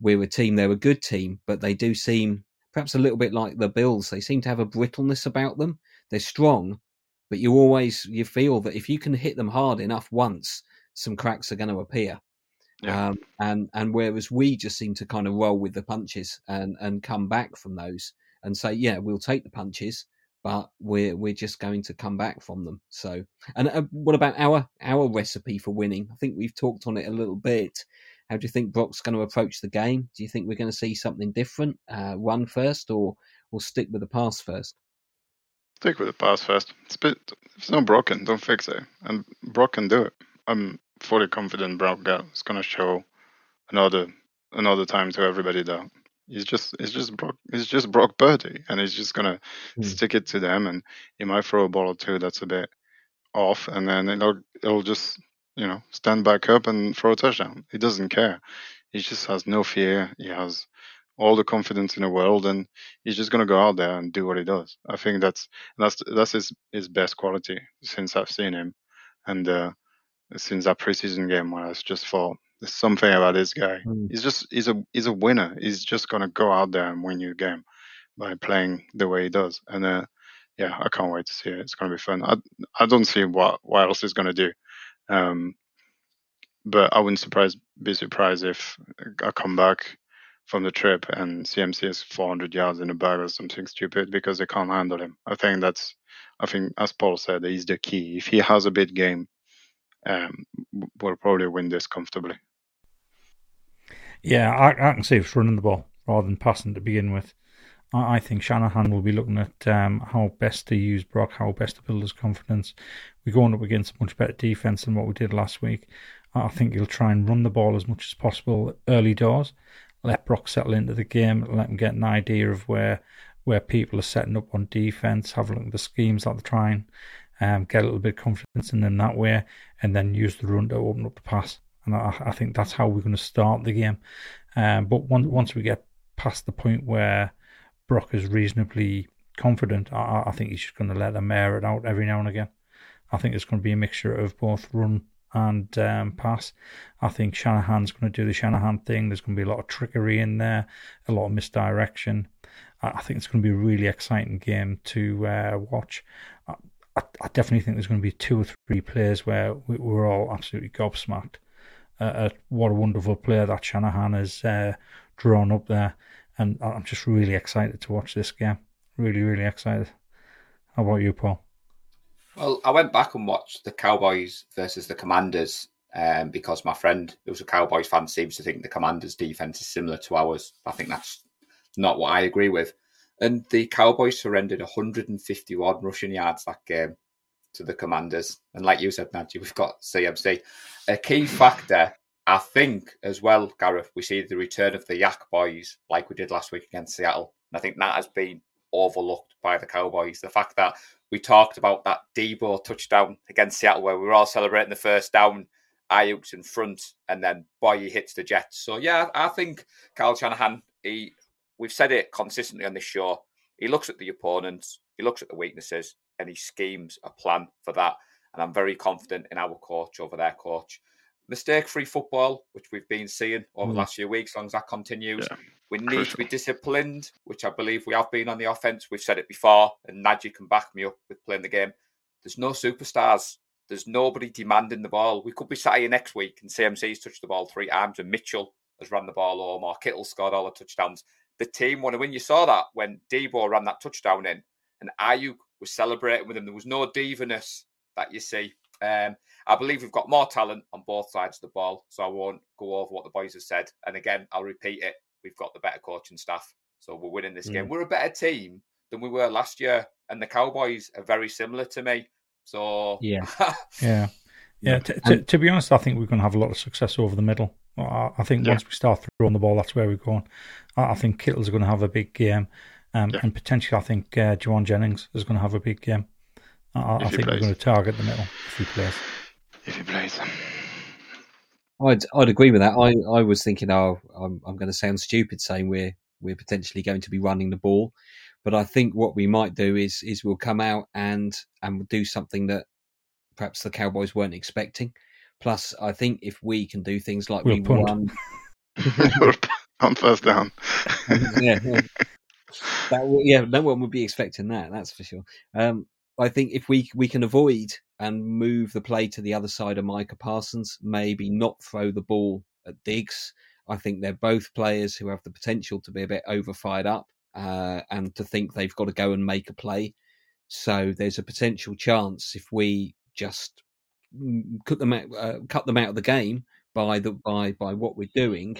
we're a team. They're a good team, but they do seem perhaps a little bit like the Bills. They seem to have a brittleness about them. They're strong, but you always you feel that if you can hit them hard enough once, some cracks are going to appear. Yeah. Um, and and whereas we just seem to kind of roll with the punches and and come back from those and say, yeah, we'll take the punches, but we're we're just going to come back from them. So, and uh, what about our our recipe for winning? I think we've talked on it a little bit. How do you think Brock's going to approach the game? Do you think we're going to see something different? Uh, run first, or or stick with the pass first? Stick with the pass first. It's, bit, it's not broken, don't fix it. And Brock can do it. I'm fully confident Brock is going to show another another time to everybody that he's just he's just Brock he's just Brock Purdy, and he's just gonna Hmm. stick it to them, and he might throw a ball or two that's a bit off, and then it'll it'll just you know stand back up and throw a touchdown. He doesn't care. He just has no fear. He has all the confidence in the world, and he's just gonna go out there and do what he does. I think that's that's that's his his best quality since I've seen him, and uh, since that preseason game where I just thought there's something about this guy. Mm. He's just he's a he's a winner. He's just gonna go out there and win you a game by playing the way he does. And uh, yeah, I can't wait to see it. It's gonna be fun. I I don't see what what else he's gonna do. Um, but I wouldn't surprise be surprised if I come back from the trip and CMC is 400 yards in a bag or something stupid because they can't handle him. I think that's I think as Paul said, he's the key. If he has a big game, um, we'll probably win this comfortably. Yeah, I, I can see us running the ball rather than passing to begin with. I, I think Shanahan will be looking at um, how best to use Brock, how best to build his confidence. We're going up against a much better defense than what we did last week. I think he'll try and run the ball as much as possible early doors. Let Brock settle into the game. Let him get an idea of where where people are setting up on defense. Have a look at the schemes that they're trying. Um, get a little bit of confidence in them that way, and then use the run to open up the pass. And I, I think that's how we're going to start the game. Um, but once once we get past the point where Brock is reasonably confident, I, I think he's just going to let them air it out every now and again. I think it's going to be a mixture of both run and um, pass. I think Shanahan's going to do the Shanahan thing. There's going to be a lot of trickery in there, a lot of misdirection. I think it's going to be a really exciting game to uh, watch. I, I, definitely think there's going to be two or three players where we, we're all absolutely gobsmacked uh, at what a wonderful player that Shanahan has uh, drawn up there. And I'm just really excited to watch this game. Really, really excited. How about you, Paul? Well, I went back and watched the Cowboys versus the Commanders um, because my friend, who's a Cowboys fan, seems to think the Commanders' defense is similar to ours. I think that's not what I agree with. And the Cowboys surrendered 151 rushing yards that game to the Commanders. And like you said, Nadji, we've got CMC. A key factor, I think, as well, Gareth, we see the return of the Yak boys like we did last week against Seattle. And I think that has been overlooked by the Cowboys. The fact that we talked about that Deebo touchdown against Seattle where we were all celebrating the first down, Aiyuk's in front, and then Boye hits the Jets. So yeah, I think Kyle Shanahan he we've said it consistently on this show. He looks at the opponents, he looks at the weaknesses, and he schemes a plan for that. And I'm very confident in our coach over their coach. Mistake free football, which we've been seeing over mm. the last few weeks, as long as that continues. Yeah. We need Crucial. to be disciplined, which I believe we have been on the offense. We've said it before, and Nadji can back me up with playing the game. There's no superstars. There's nobody demanding the ball. We could be sat here next week and CMC's touched the ball three times and Mitchell has run the ball home or Kittle scored all the touchdowns. The team want to win. You saw that when Deebo ran that touchdown in and Aiyuk was celebrating with him. There was no divaness that you see. Um, I believe we've got more talent on both sides of the ball, so I won't go over what the boys have said. And again, I'll repeat it: we've got the better coaching staff, so we're winning this mm. game. We're a better team than we were last year, and the Cowboys are very similar to me. So yeah, *laughs* yeah, yeah. To, to, to, be honest, I think we're going to have a lot of success over the middle. I, I think yeah. once we start throwing the ball, that's where we're going. I, I think Kittle's going to have a big game, um, yeah. and potentially, I think uh, Jauan Jennings is going to have a big game. I, I think plays. we're going to target the middle if he plays. If he plays. I'd I'd agree with that. I, I was thinking, oh, I'm I'm going to sound stupid saying we're we're potentially going to be running the ball, but I think what we might do is is we'll come out and and do something that perhaps the Cowboys weren't expecting. Plus, I think if we can do things like we'll we punt. won on first down, *laughs* yeah, yeah. That, yeah, no one would be expecting that. That's for sure. Um, I think if we we can avoid and move the play to the other side of Micah Parsons, maybe not throw the ball at Diggs. I think they're both players who have the potential to be a bit overfired up uh, and to think they've got to go and make a play. So there's a potential chance if we just cut them out, uh, cut them out of the game by the by by what we're doing,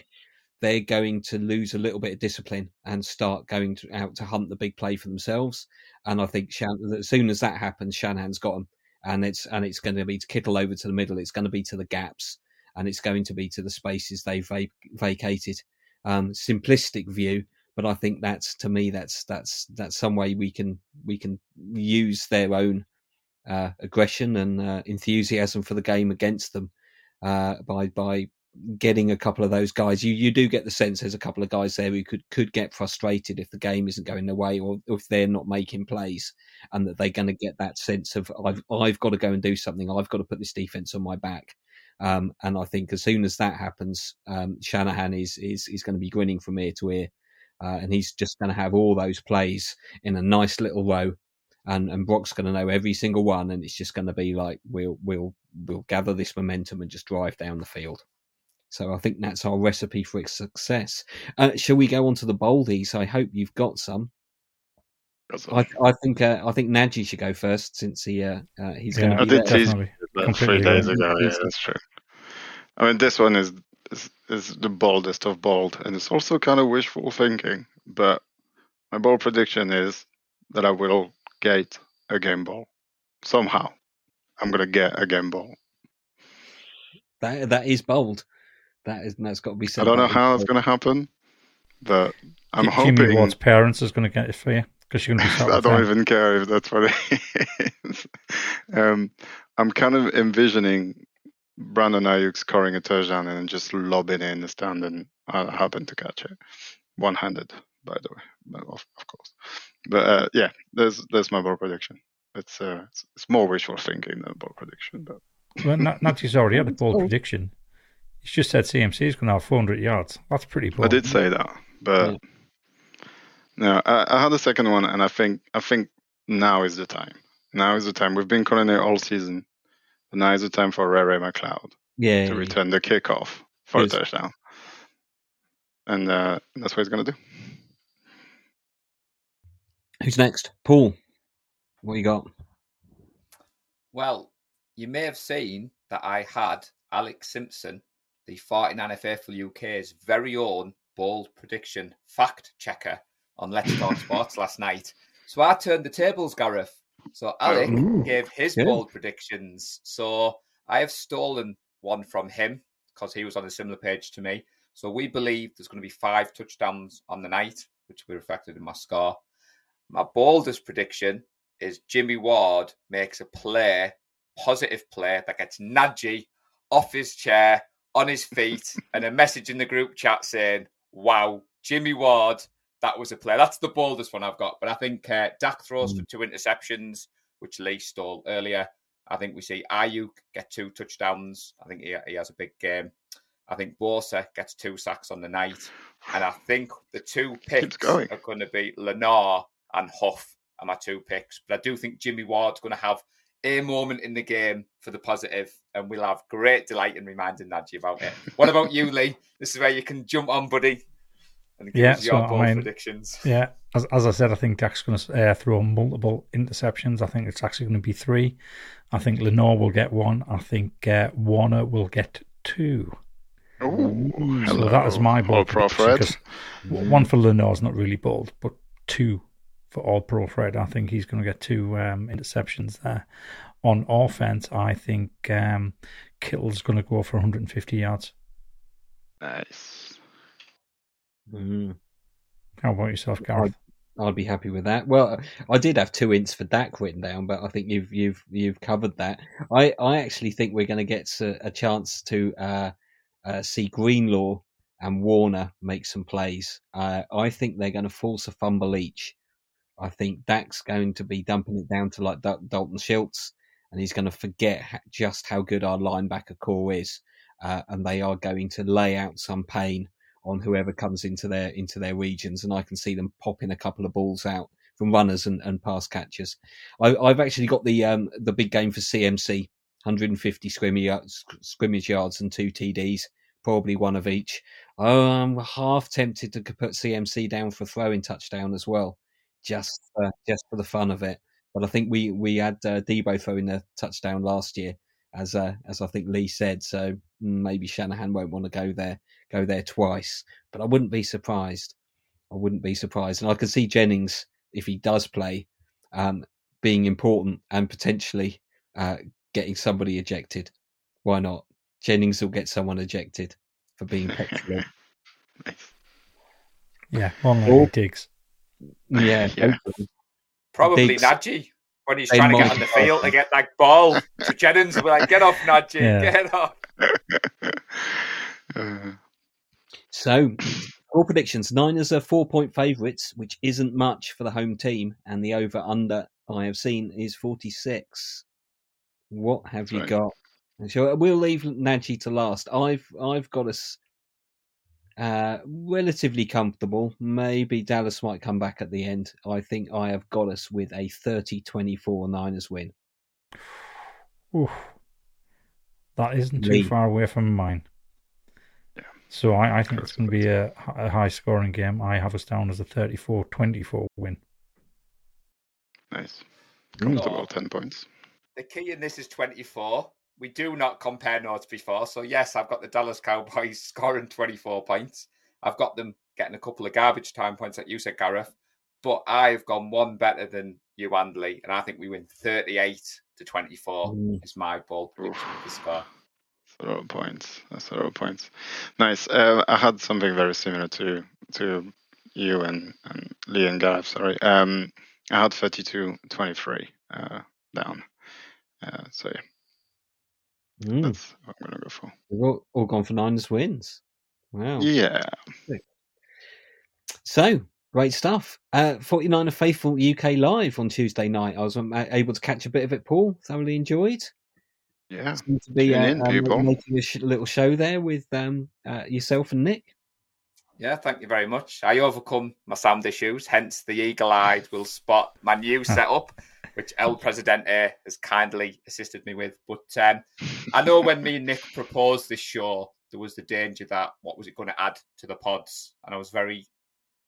they're going to lose a little bit of discipline and start going to, out to hunt the big play for themselves. And I think Shan- as soon as that happens, Shanahan's got them, and it's and it's going to be to Kittle over to the middle. It's going to be to the gaps, and it's going to be to the spaces they've vac- vacated. Um, simplistic view, but I think that's to me that's that's that's some way we can we can use their own uh, aggression and uh, enthusiasm for the game against them uh, by by getting a couple of those guys. You you do get the sense there's a couple of guys there who could could get frustrated if the game isn't going their way or, if they're not making plays, and that they're going to get that sense of I've I've got to go and do something. I've got to put this defense on my back. Um, and I think as soon as that happens, um, Shanahan is is is going to be grinning from ear to ear, uh, and he's just going to have all those plays in a nice little row. And, and Brock's going to know every single one, and it's just going to be like we'll we'll we'll gather this momentum and just drive down the field. So I think that's our recipe for success. Uh, shall we go on to the boldies? I hope you've got some. I, I, think uh, I think Nadji should go first since he uh, uh he's yeah, going to. Be. I did tease that three days ago. Yeah, that's true. I mean, this one is, is is the boldest of bold, and it's also kind of wishful thinking. But my bold prediction is that I will get a game ball somehow. I'm going to get a game ball. That that is bold. That is that's got to be said. I don't know how it's going to happen, but I'm hoping. Jimmy Ward's parents is going to get it for you because you're going to be. *laughs* I don't even care if that's what it is. *laughs* um, I'm kind of envisioning Brandon Aiyuk scoring a touchdown and just lobbing in the stand, and I happen to catch it one-handed, by the way, of, of course. But uh, yeah, there's there's my ball prediction. It's uh, it's, it's more wishful thinking than ball prediction, but. well, Natty's already had a ball prediction. He's just said CMC is going to have 400 yards. That's pretty poor. I did say that, but yeah. no, I, I, had a second one, and I think I think now is the time. Now is the time. We've been calling it all season, but now is the time for Ray Ray McCloud yeah, to return the kickoff for yes. a touchdown, and uh, that's what he's going to do. Who's next? Paul. What you got? Well, you may have seen that I had Alex Simpson the 49 FFL UK's very own bold prediction fact checker on Let's *laughs* Talk Sports last night. So I turned the tables, Gareth. So Alec oh, Ooh, gave his yeah. bold predictions. So I have stolen one from him because he was on a similar page to me. So we believe there's going to be five touchdowns on the night, which will be reflected in my score. My boldest prediction is Jimmy Ward makes a play, positive play that gets Nadji off his chair on his feet and a message in the group chat saying, Wow, Jimmy Ward, that was a play. That's the boldest one I've got. But I think uh, Dak throws Mm. for two interceptions, which Lee stole earlier. I think we see Aiyuk get two touchdowns. I think he, he has a big game. I think Bosa gets two sacks on the night. And I think the two picks going. are going to be Lenoir and Huff are my two picks. But I do think Jimmy Ward's going to have a moment in the game for the positive, and we'll have great delight in reminding Nadji about it. What about you, Lee? This is where you can jump on, buddy, and give Yeah, us your so, I bold mean- predictions. Yeah, as, as I said, I think Dak's going to uh, throw multiple interceptions. I think it's actually going to be three. I think Lenoir will get one. I think uh, Warner will get two. Ooh, So hello. that is my All bold pro prediction, Fred. 'cause w- One for Lenoir is not really bold, but two for All Pro Fred. I think he's going to get two um, interceptions there. On offense, I think um, Kittle's going to go for 150 yards. Nice. Mm. How about yourself, Gareth? I'd be happy with that. Well, I did have two ints for Dak written down, but I think you've you've you've covered that. I, I actually think we're going to get a, a chance to uh, uh, see Greenlaw and Warner make some plays. Uh, I think they're going to force a fumble each. I think Dak's going to be dumping it down to like Dal- Dalton Schultz, and he's going to forget just how good our linebacker core is, uh, and they are going to lay out some pain on whoever comes into their into their regions, and I can see them popping a couple of balls out from runners and, and pass catchers. I, I've actually got the um, the big game for CMC, 150 scrimmage yards, scrimmage yards and two TDs, probably one of each. Oh, I'm half tempted to put CMC down for throwing touchdown as well, just for, just for the fun of it. But I think we we had uh, Deebo throwing the touchdown last year, as uh, as I think Lee said. So maybe Shanahan won't want to go there go there twice. But I wouldn't be surprised. I wouldn't be surprised, and I can see Jennings if he does play, um, being important and potentially uh, getting somebody ejected. Why not? Jennings will get someone ejected for being petulant. *laughs* Nice. Yeah, one like Diggs. yeah, *laughs* Yeah. hopefully. Probably Diggs. Nadji when he's trying to get on the field to get that ball. So Jennings will be like, "Get off, Nadji, Yeah. get off." Uh, *laughs* So, all predictions: Niners are four-point favourites, which isn't much for the home team, and the over/under I have seen is forty-six. What have you Right. got? So we'll leave Nagy to last. I've I've got us uh, relatively comfortable. Maybe Dallas might come back at the end. I think I have got us with a 30-24 Niners win. Oof. That isn't too Lee. far away from mine. Yeah. So I, I think it's going to be a, a high scoring game. I have us down as a 34 24 win. nice. Comfortable Oh. 10 points. The key in this is 24. We do not compare notes before. So, yes, I've got the Dallas Cowboys *laughs* scoring 24 points. I've got them getting a couple of garbage time points, like you said, Gareth. But I've gone one better than you and Lee. And I think we win 38 to 24 Mm. is my bold prediction of the score. Zero points. That's zero points. Nice. Uh, I had something very similar to to you and, and Lee and Gareth. Sorry. Um, I had 32 23 uh, down. Uh, so yeah, Mm. that's what I'm going to go for. We've all, all gone for Niners wins. Wow. Yeah. So great stuff. Uh, 49er Faithful UK live on Tuesday night. I was um, able to catch a bit of it, Paul. Thoroughly enjoyed. Yeah. Seemed to be Tune uh, in, um, people. making a sh- little show there with um, uh, yourself and Nick. Yeah, thank you very much. I overcome my sound issues, hence the eagle eyed will spot my new *laughs* setup, which El Presidente has kindly assisted me with. But um, I know when me and Nick proposed this show, there was the danger that what was it going to add to the pods? And I was very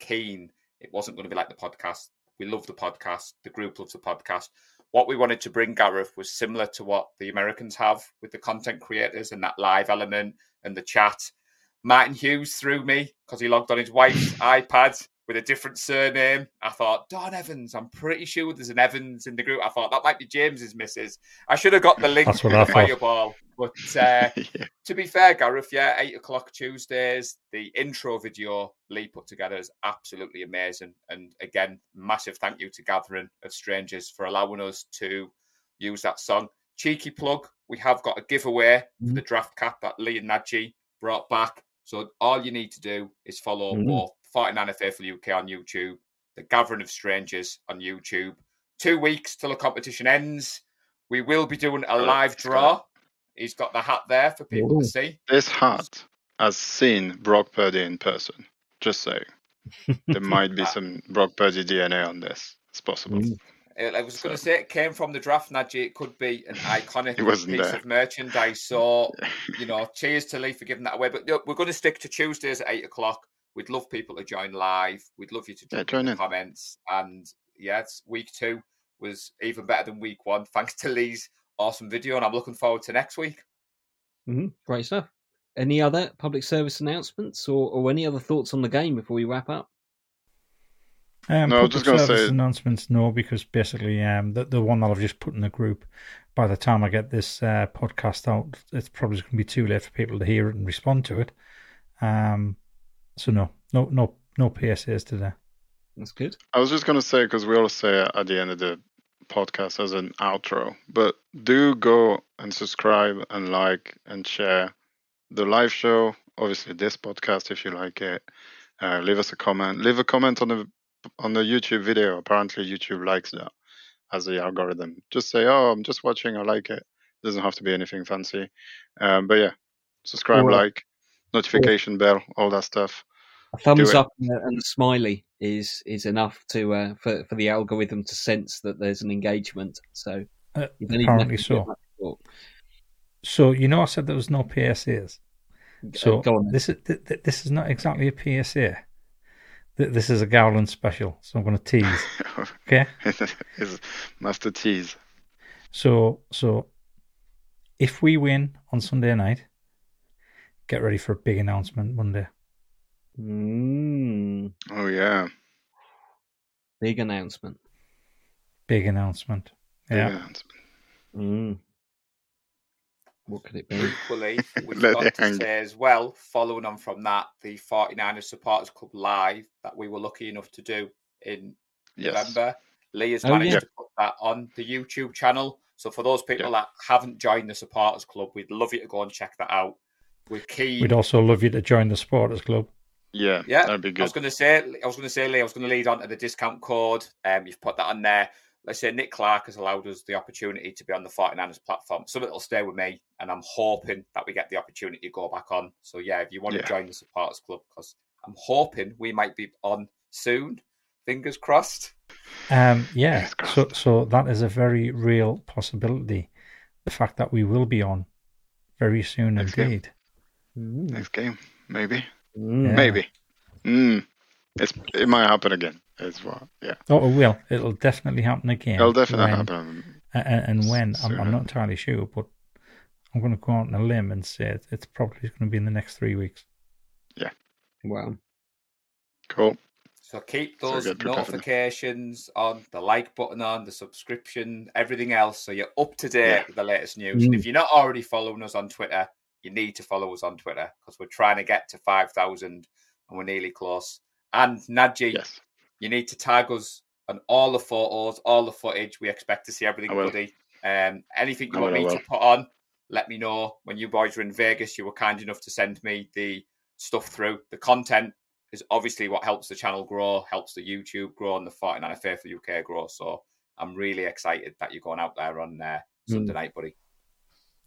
keen it wasn't going to be like the podcast. We love the podcast, the group loves the podcast. What we wanted to bring, Gareth, was similar to what the Americans have with the content creators and that live element and the chat. Martin Hughes threw me because he logged on his wife's iPad with a different surname. I thought, Don Evans, I'm pretty sure there's an Evans in the group. I thought that might be James's missus. I should have got the link That's to what the I thought. fireball. But uh, *laughs* yeah. to be fair, Gareth, yeah, eight o'clock Tuesdays. The intro video Lee put together is absolutely amazing. And again, massive thank you to Gathering of Strangers for allowing us to use that song. Cheeky plug: we have got a giveaway for Mhm. the draft cap that Lee and Nadji brought back. So all you need to do is follow Mhm. both 49er Faithful UK on YouTube, The Gathering of Strangers on YouTube. Two weeks till the competition ends. We will be doing a live draw. He's got the hat there for people Ooh. to see. This hat has seen Brock Purdy in person. Just saying. *laughs* There might be some Brock Purdy DNA on this. It's possible. Mm. I was going to say it came from the draft, Najee. It could be an *laughs* iconic It wasn't piece there. of merchandise. So, *laughs* you know, cheers to Lee for giving that away. But no, we're going to stick to Tuesdays at eight o'clock. We'd love people to join live. We'd love you to Yeah, join in the comments. And yeah, it's week two was even better than week one, *laughs* thanks to Lee's awesome video. And I'm looking forward to next week. hmm Great stuff. Any other public service announcements or, or any other thoughts on the game before we wrap up? Um, No, I public just gonna service say- announcements. No, because basically, um, the the one that I've just put in the group. By the time I get this uh, podcast out, it's probably going to be too late for people to hear it and respond to it. Um, so no, no, no, no PSAs today. That's good. I was just going to say, because we always say at the end of the podcast as an outro, but do go and subscribe and like and share the live show. Obviously, this podcast if you like it. Uh, leave us a comment. Leave a comment on the on the YouTube video. Apparently, YouTube likes that as the algorithm. Just say, "Oh, I'm just watching. I like it." Doesn't have to be anything fancy. Um, but yeah, subscribe, Or- like, notification bell, all that stuff. A thumbs up and a, and a smiley is is enough to uh, for for the algorithm to sense that there's an engagement. So Uh, you apparently have to do so. So you know, I said there was no PSAs. So Uh, go on. this is th- th- this is not exactly a PSA. Th- This is a Gowland special, so I'm going to tease. *laughs* Okay, it's Master Tease. so so if we win on Sunday night, get ready for a big announcement Monday. Mm, Oh yeah. big announcement. Big announcement. Big Yeah. announcement. Mm. What could it be? Equally, *laughs* we've got to say as well, following on from that, the 49ers Supporters Club Live that we were lucky enough to do in Yes. November. Lee has Oh, managed yeah. to put that on the YouTube channel. So for those people that haven't joined the Supporters Club, we'd love you to go and check that out. We're keen. We'd also love you to join the supporters club. Yeah. Yeah, That'd be good. I was going to say, I was going to say, Lee, I was going to lead on to the discount code. Um, you've put that on there. Let's say Nick Clark has allowed us the opportunity to be on the 49ers platform. Some of it will stay with me, and I'm hoping that we get the opportunity to go back on. So, yeah, if you want Yeah. to join the supporters club, because I'm hoping we might be on soon. Fingers crossed. Um, yeah. Fingers So crossed. so that is a very real possibility. The fact that we will be on very soon Next game. indeed. Mm. Next game, maybe, Mm. Yeah. maybe. Mm. It's it might happen again. As well. Yeah. Oh, it will. It'll definitely happen again. It'll definitely when- happen. a- a- And when, I'm, I'm not entirely sure, but I'm going to go out on a limb and say it- it's probably going to be in the next three weeks. Yeah. Wow. Cool. So keep those get prepared for that. notifications on, the like button on, the subscription, everything else, so you're up to date Yeah. with the latest news. And Mm. if you're not already following us on Twitter, you need to follow us on Twitter because we're trying to get to 5,000 and we're nearly close. And Nadji, Yes. you need to tag us on all the photos, all the footage. We expect to see everything, buddy. Um, anything you I want will, me to put on, let me know. When you boys were in Vegas, you were kind enough to send me the stuff through. The content is obviously what helps the channel grow, helps the YouTube grow, and the 49 Faithful UK grow. So I'm really excited that you're going out there on uh, Sunday night, buddy.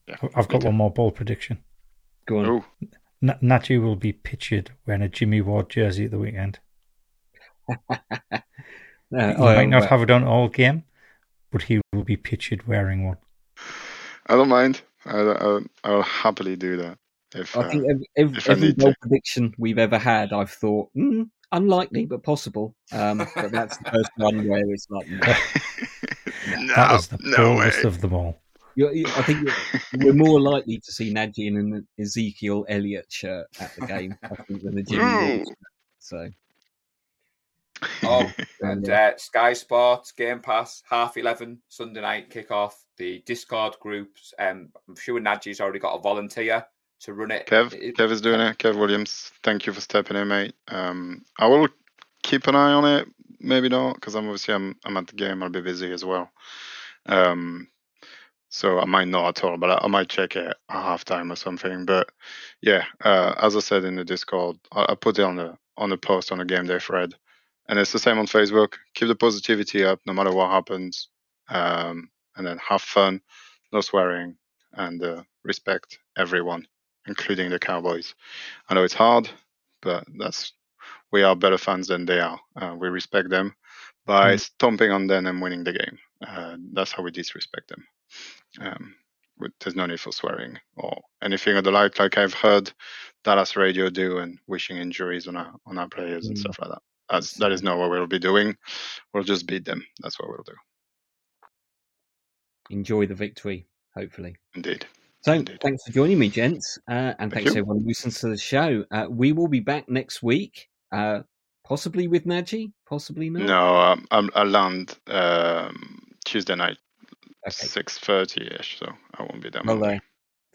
Yeah. I've got one more bold prediction. Go on. Oh, N- Nachi will be pictured wearing a Jimmy Ward jersey at the weekend. *laughs* Uh, He might not well, have it on all game, but he will be pictured wearing one. I don't mind. I, I, I'll happily do that. If I uh, think every, every, if every need bold to. prediction we've ever had, I've thought mm, unlikely but possible. Um, but that's the first one where it's like, *laughs* *laughs* no. no, that was the no boldest way. of them all. You're, you I think you're, we're more likely to see Nadji in an Ezekiel Elliott shirt at the game, think, than a Jimmy Ooh. Ward shirt. So, Oh, And uh, Sky Sports, Game Pass, half 11, Sunday night kickoff. The Discord groups. Um, I'm sure Nadji's already got a volunteer to run it. Kev, It- Kev is doing it. Kev Williams, thank you for stepping in, mate. Um, I will keep an eye on it. Maybe not, because I'm obviously I'm I'm at the game. I'll be busy as well. Um, so I might not at all, but I, I might check it at halftime or something. But yeah, uh, as I said in the Discord, I, I put it on the on a post on a game day thread. And it's the same on Facebook. Keep the positivity up no matter what happens. Um, and then have fun, no swearing, and uh, respect everyone, including the Cowboys. I know it's hard, but that's we are better fans than they are. Uh, we respect them by mm. stomping on them and winning the game. Uh, that's how we disrespect them. Um, there's no need for swearing or anything of the like. Like I've heard Dallas radio do and wishing injuries on our on our players mm. and stuff like that. That's, that is not what we'll be doing. We'll just beat them. That's what we'll do. Enjoy the victory, hopefully. Indeed. So, Indeed. thanks for joining me, gents, uh, and Thank thanks you. everyone who listens to the show. Uh, we will be back next week, uh, possibly with Naji, possibly not. No, um, I'm, I land um, Tuesday night, okay. six thirty ish, so I won't be there. Well, uh,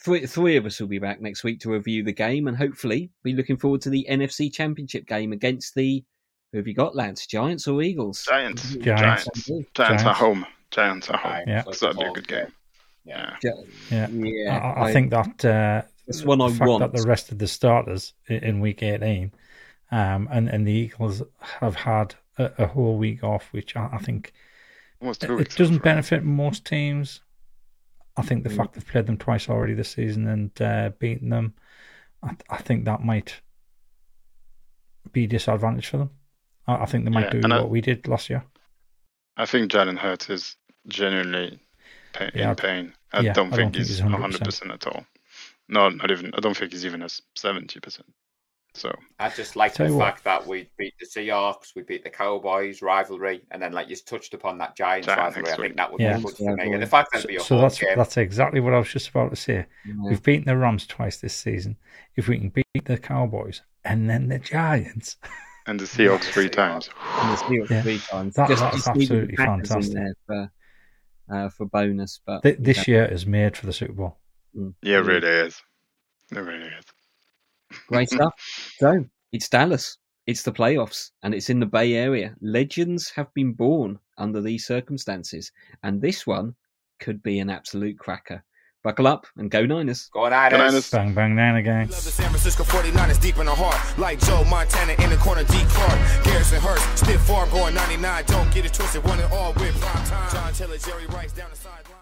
three, three of us will be back next week to review the game, and hopefully be looking forward to the NFC Championship game against the who have you got, lads? Giants or Eagles? Giants. Giants. Giants. Giants, are home. Giants are home. Yeah, so that'll be a good game. Yeah. Yeah. yeah. I, I, think that uh, that's one I want. That the rest of the starters in week 18 um, and, and the Eagles have had a, a whole week off, which I, I think it, it doesn't benefit most teams. I think the mm. fact they've played them twice already this season and uh, beaten them, I, I, think that might be a disadvantage for them. I, I think they might yeah, do what I, we did last year. I think Jalen Hurts is genuinely pain, yeah, in pain. I yeah, don't, think, think he's 100%. 100% at all. No, not even. I don't think he's even a 70%. So I just like the fact that we beat the Seahawks, we beat the Cowboys rivalry, and then like you touched upon that Giants Giant rivalry. I think that would yeah. be good for me. And the fact that so, so that's game. that's exactly what I was just about to say. Yeah. We've beaten the Rams twice this season. If we can beat the Cowboys and then the Giants. *laughs* And the Seahawks three times. And the Seahawks yeah. three times. That, just, that's absolutely fantastic. for, uh, for bonus, but Th- this year is made for the Super Bowl. Mm. Yeah, it really is. It really is. Great *laughs* stuff. So it's Dallas. It's the playoffs, and it's in the Bay Area. Legends have been born under these circumstances, and this one could be an absolute cracker. Buckle up and go Niners. Go Niners. Go Niners. Bang, bang, Niner gang. Love the San Francisco 49ers deep in the heart. Like Joe Montana in the corner, D. Clark. Garrison Hearst, stiff farm going 99. Don't get it twisted. One and all with prime time. John Taylor, Jerry Rice down the sideline.